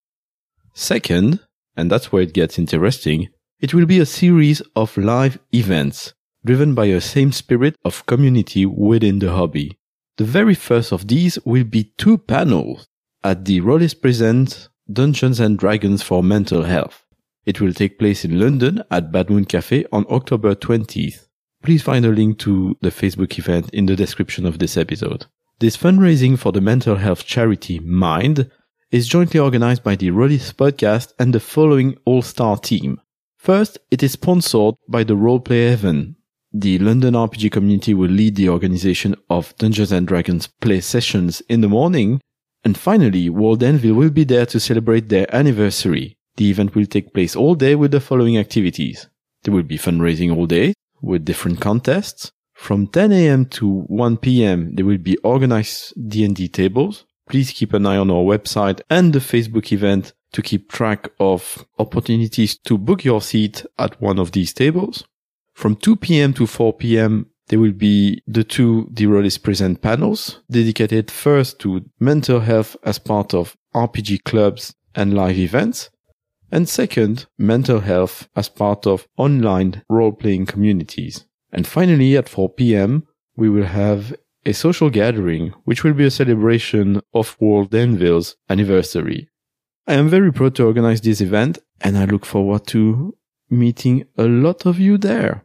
Second, and that's where it gets interesting, it will be a series of live events driven by a same spirit of community within the hobby. The very first of these will be two panels at the Rolistes Present Dungeons and Dragons for Mental Health. It will take place in London at Bad Moon Cafe on October 20th. Please find a link to the Facebook event in the description of this episode. This fundraising for the mental health charity Mind is jointly organized by the Rolistes podcast and the following all-star team. First, it is sponsored by the Roleplay Heaven. The London RPG community will lead the organization of Dungeons and Dragons play sessions in the morning. And finally, World Anvil will be there to celebrate their anniversary. The event will take place all day with the following activities. There will be fundraising all day with different contests. From 10 a.m. to 1 p.m., there will be organized D&D tables. Please keep an eye on our website and the Facebook event to keep track of opportunities to book your seat at one of these tables. From 2 p.m. to 4 p.m., there will be the two The Rolistes Present panels dedicated first to mental health as part of RPG clubs and live events, and second, mental health as part of online role-playing communities. And finally, at 4 p.m., we will have a social gathering, which will be a celebration of World Anvil's anniversary. I am very proud to organize this event and I look forward to meeting a lot of you there.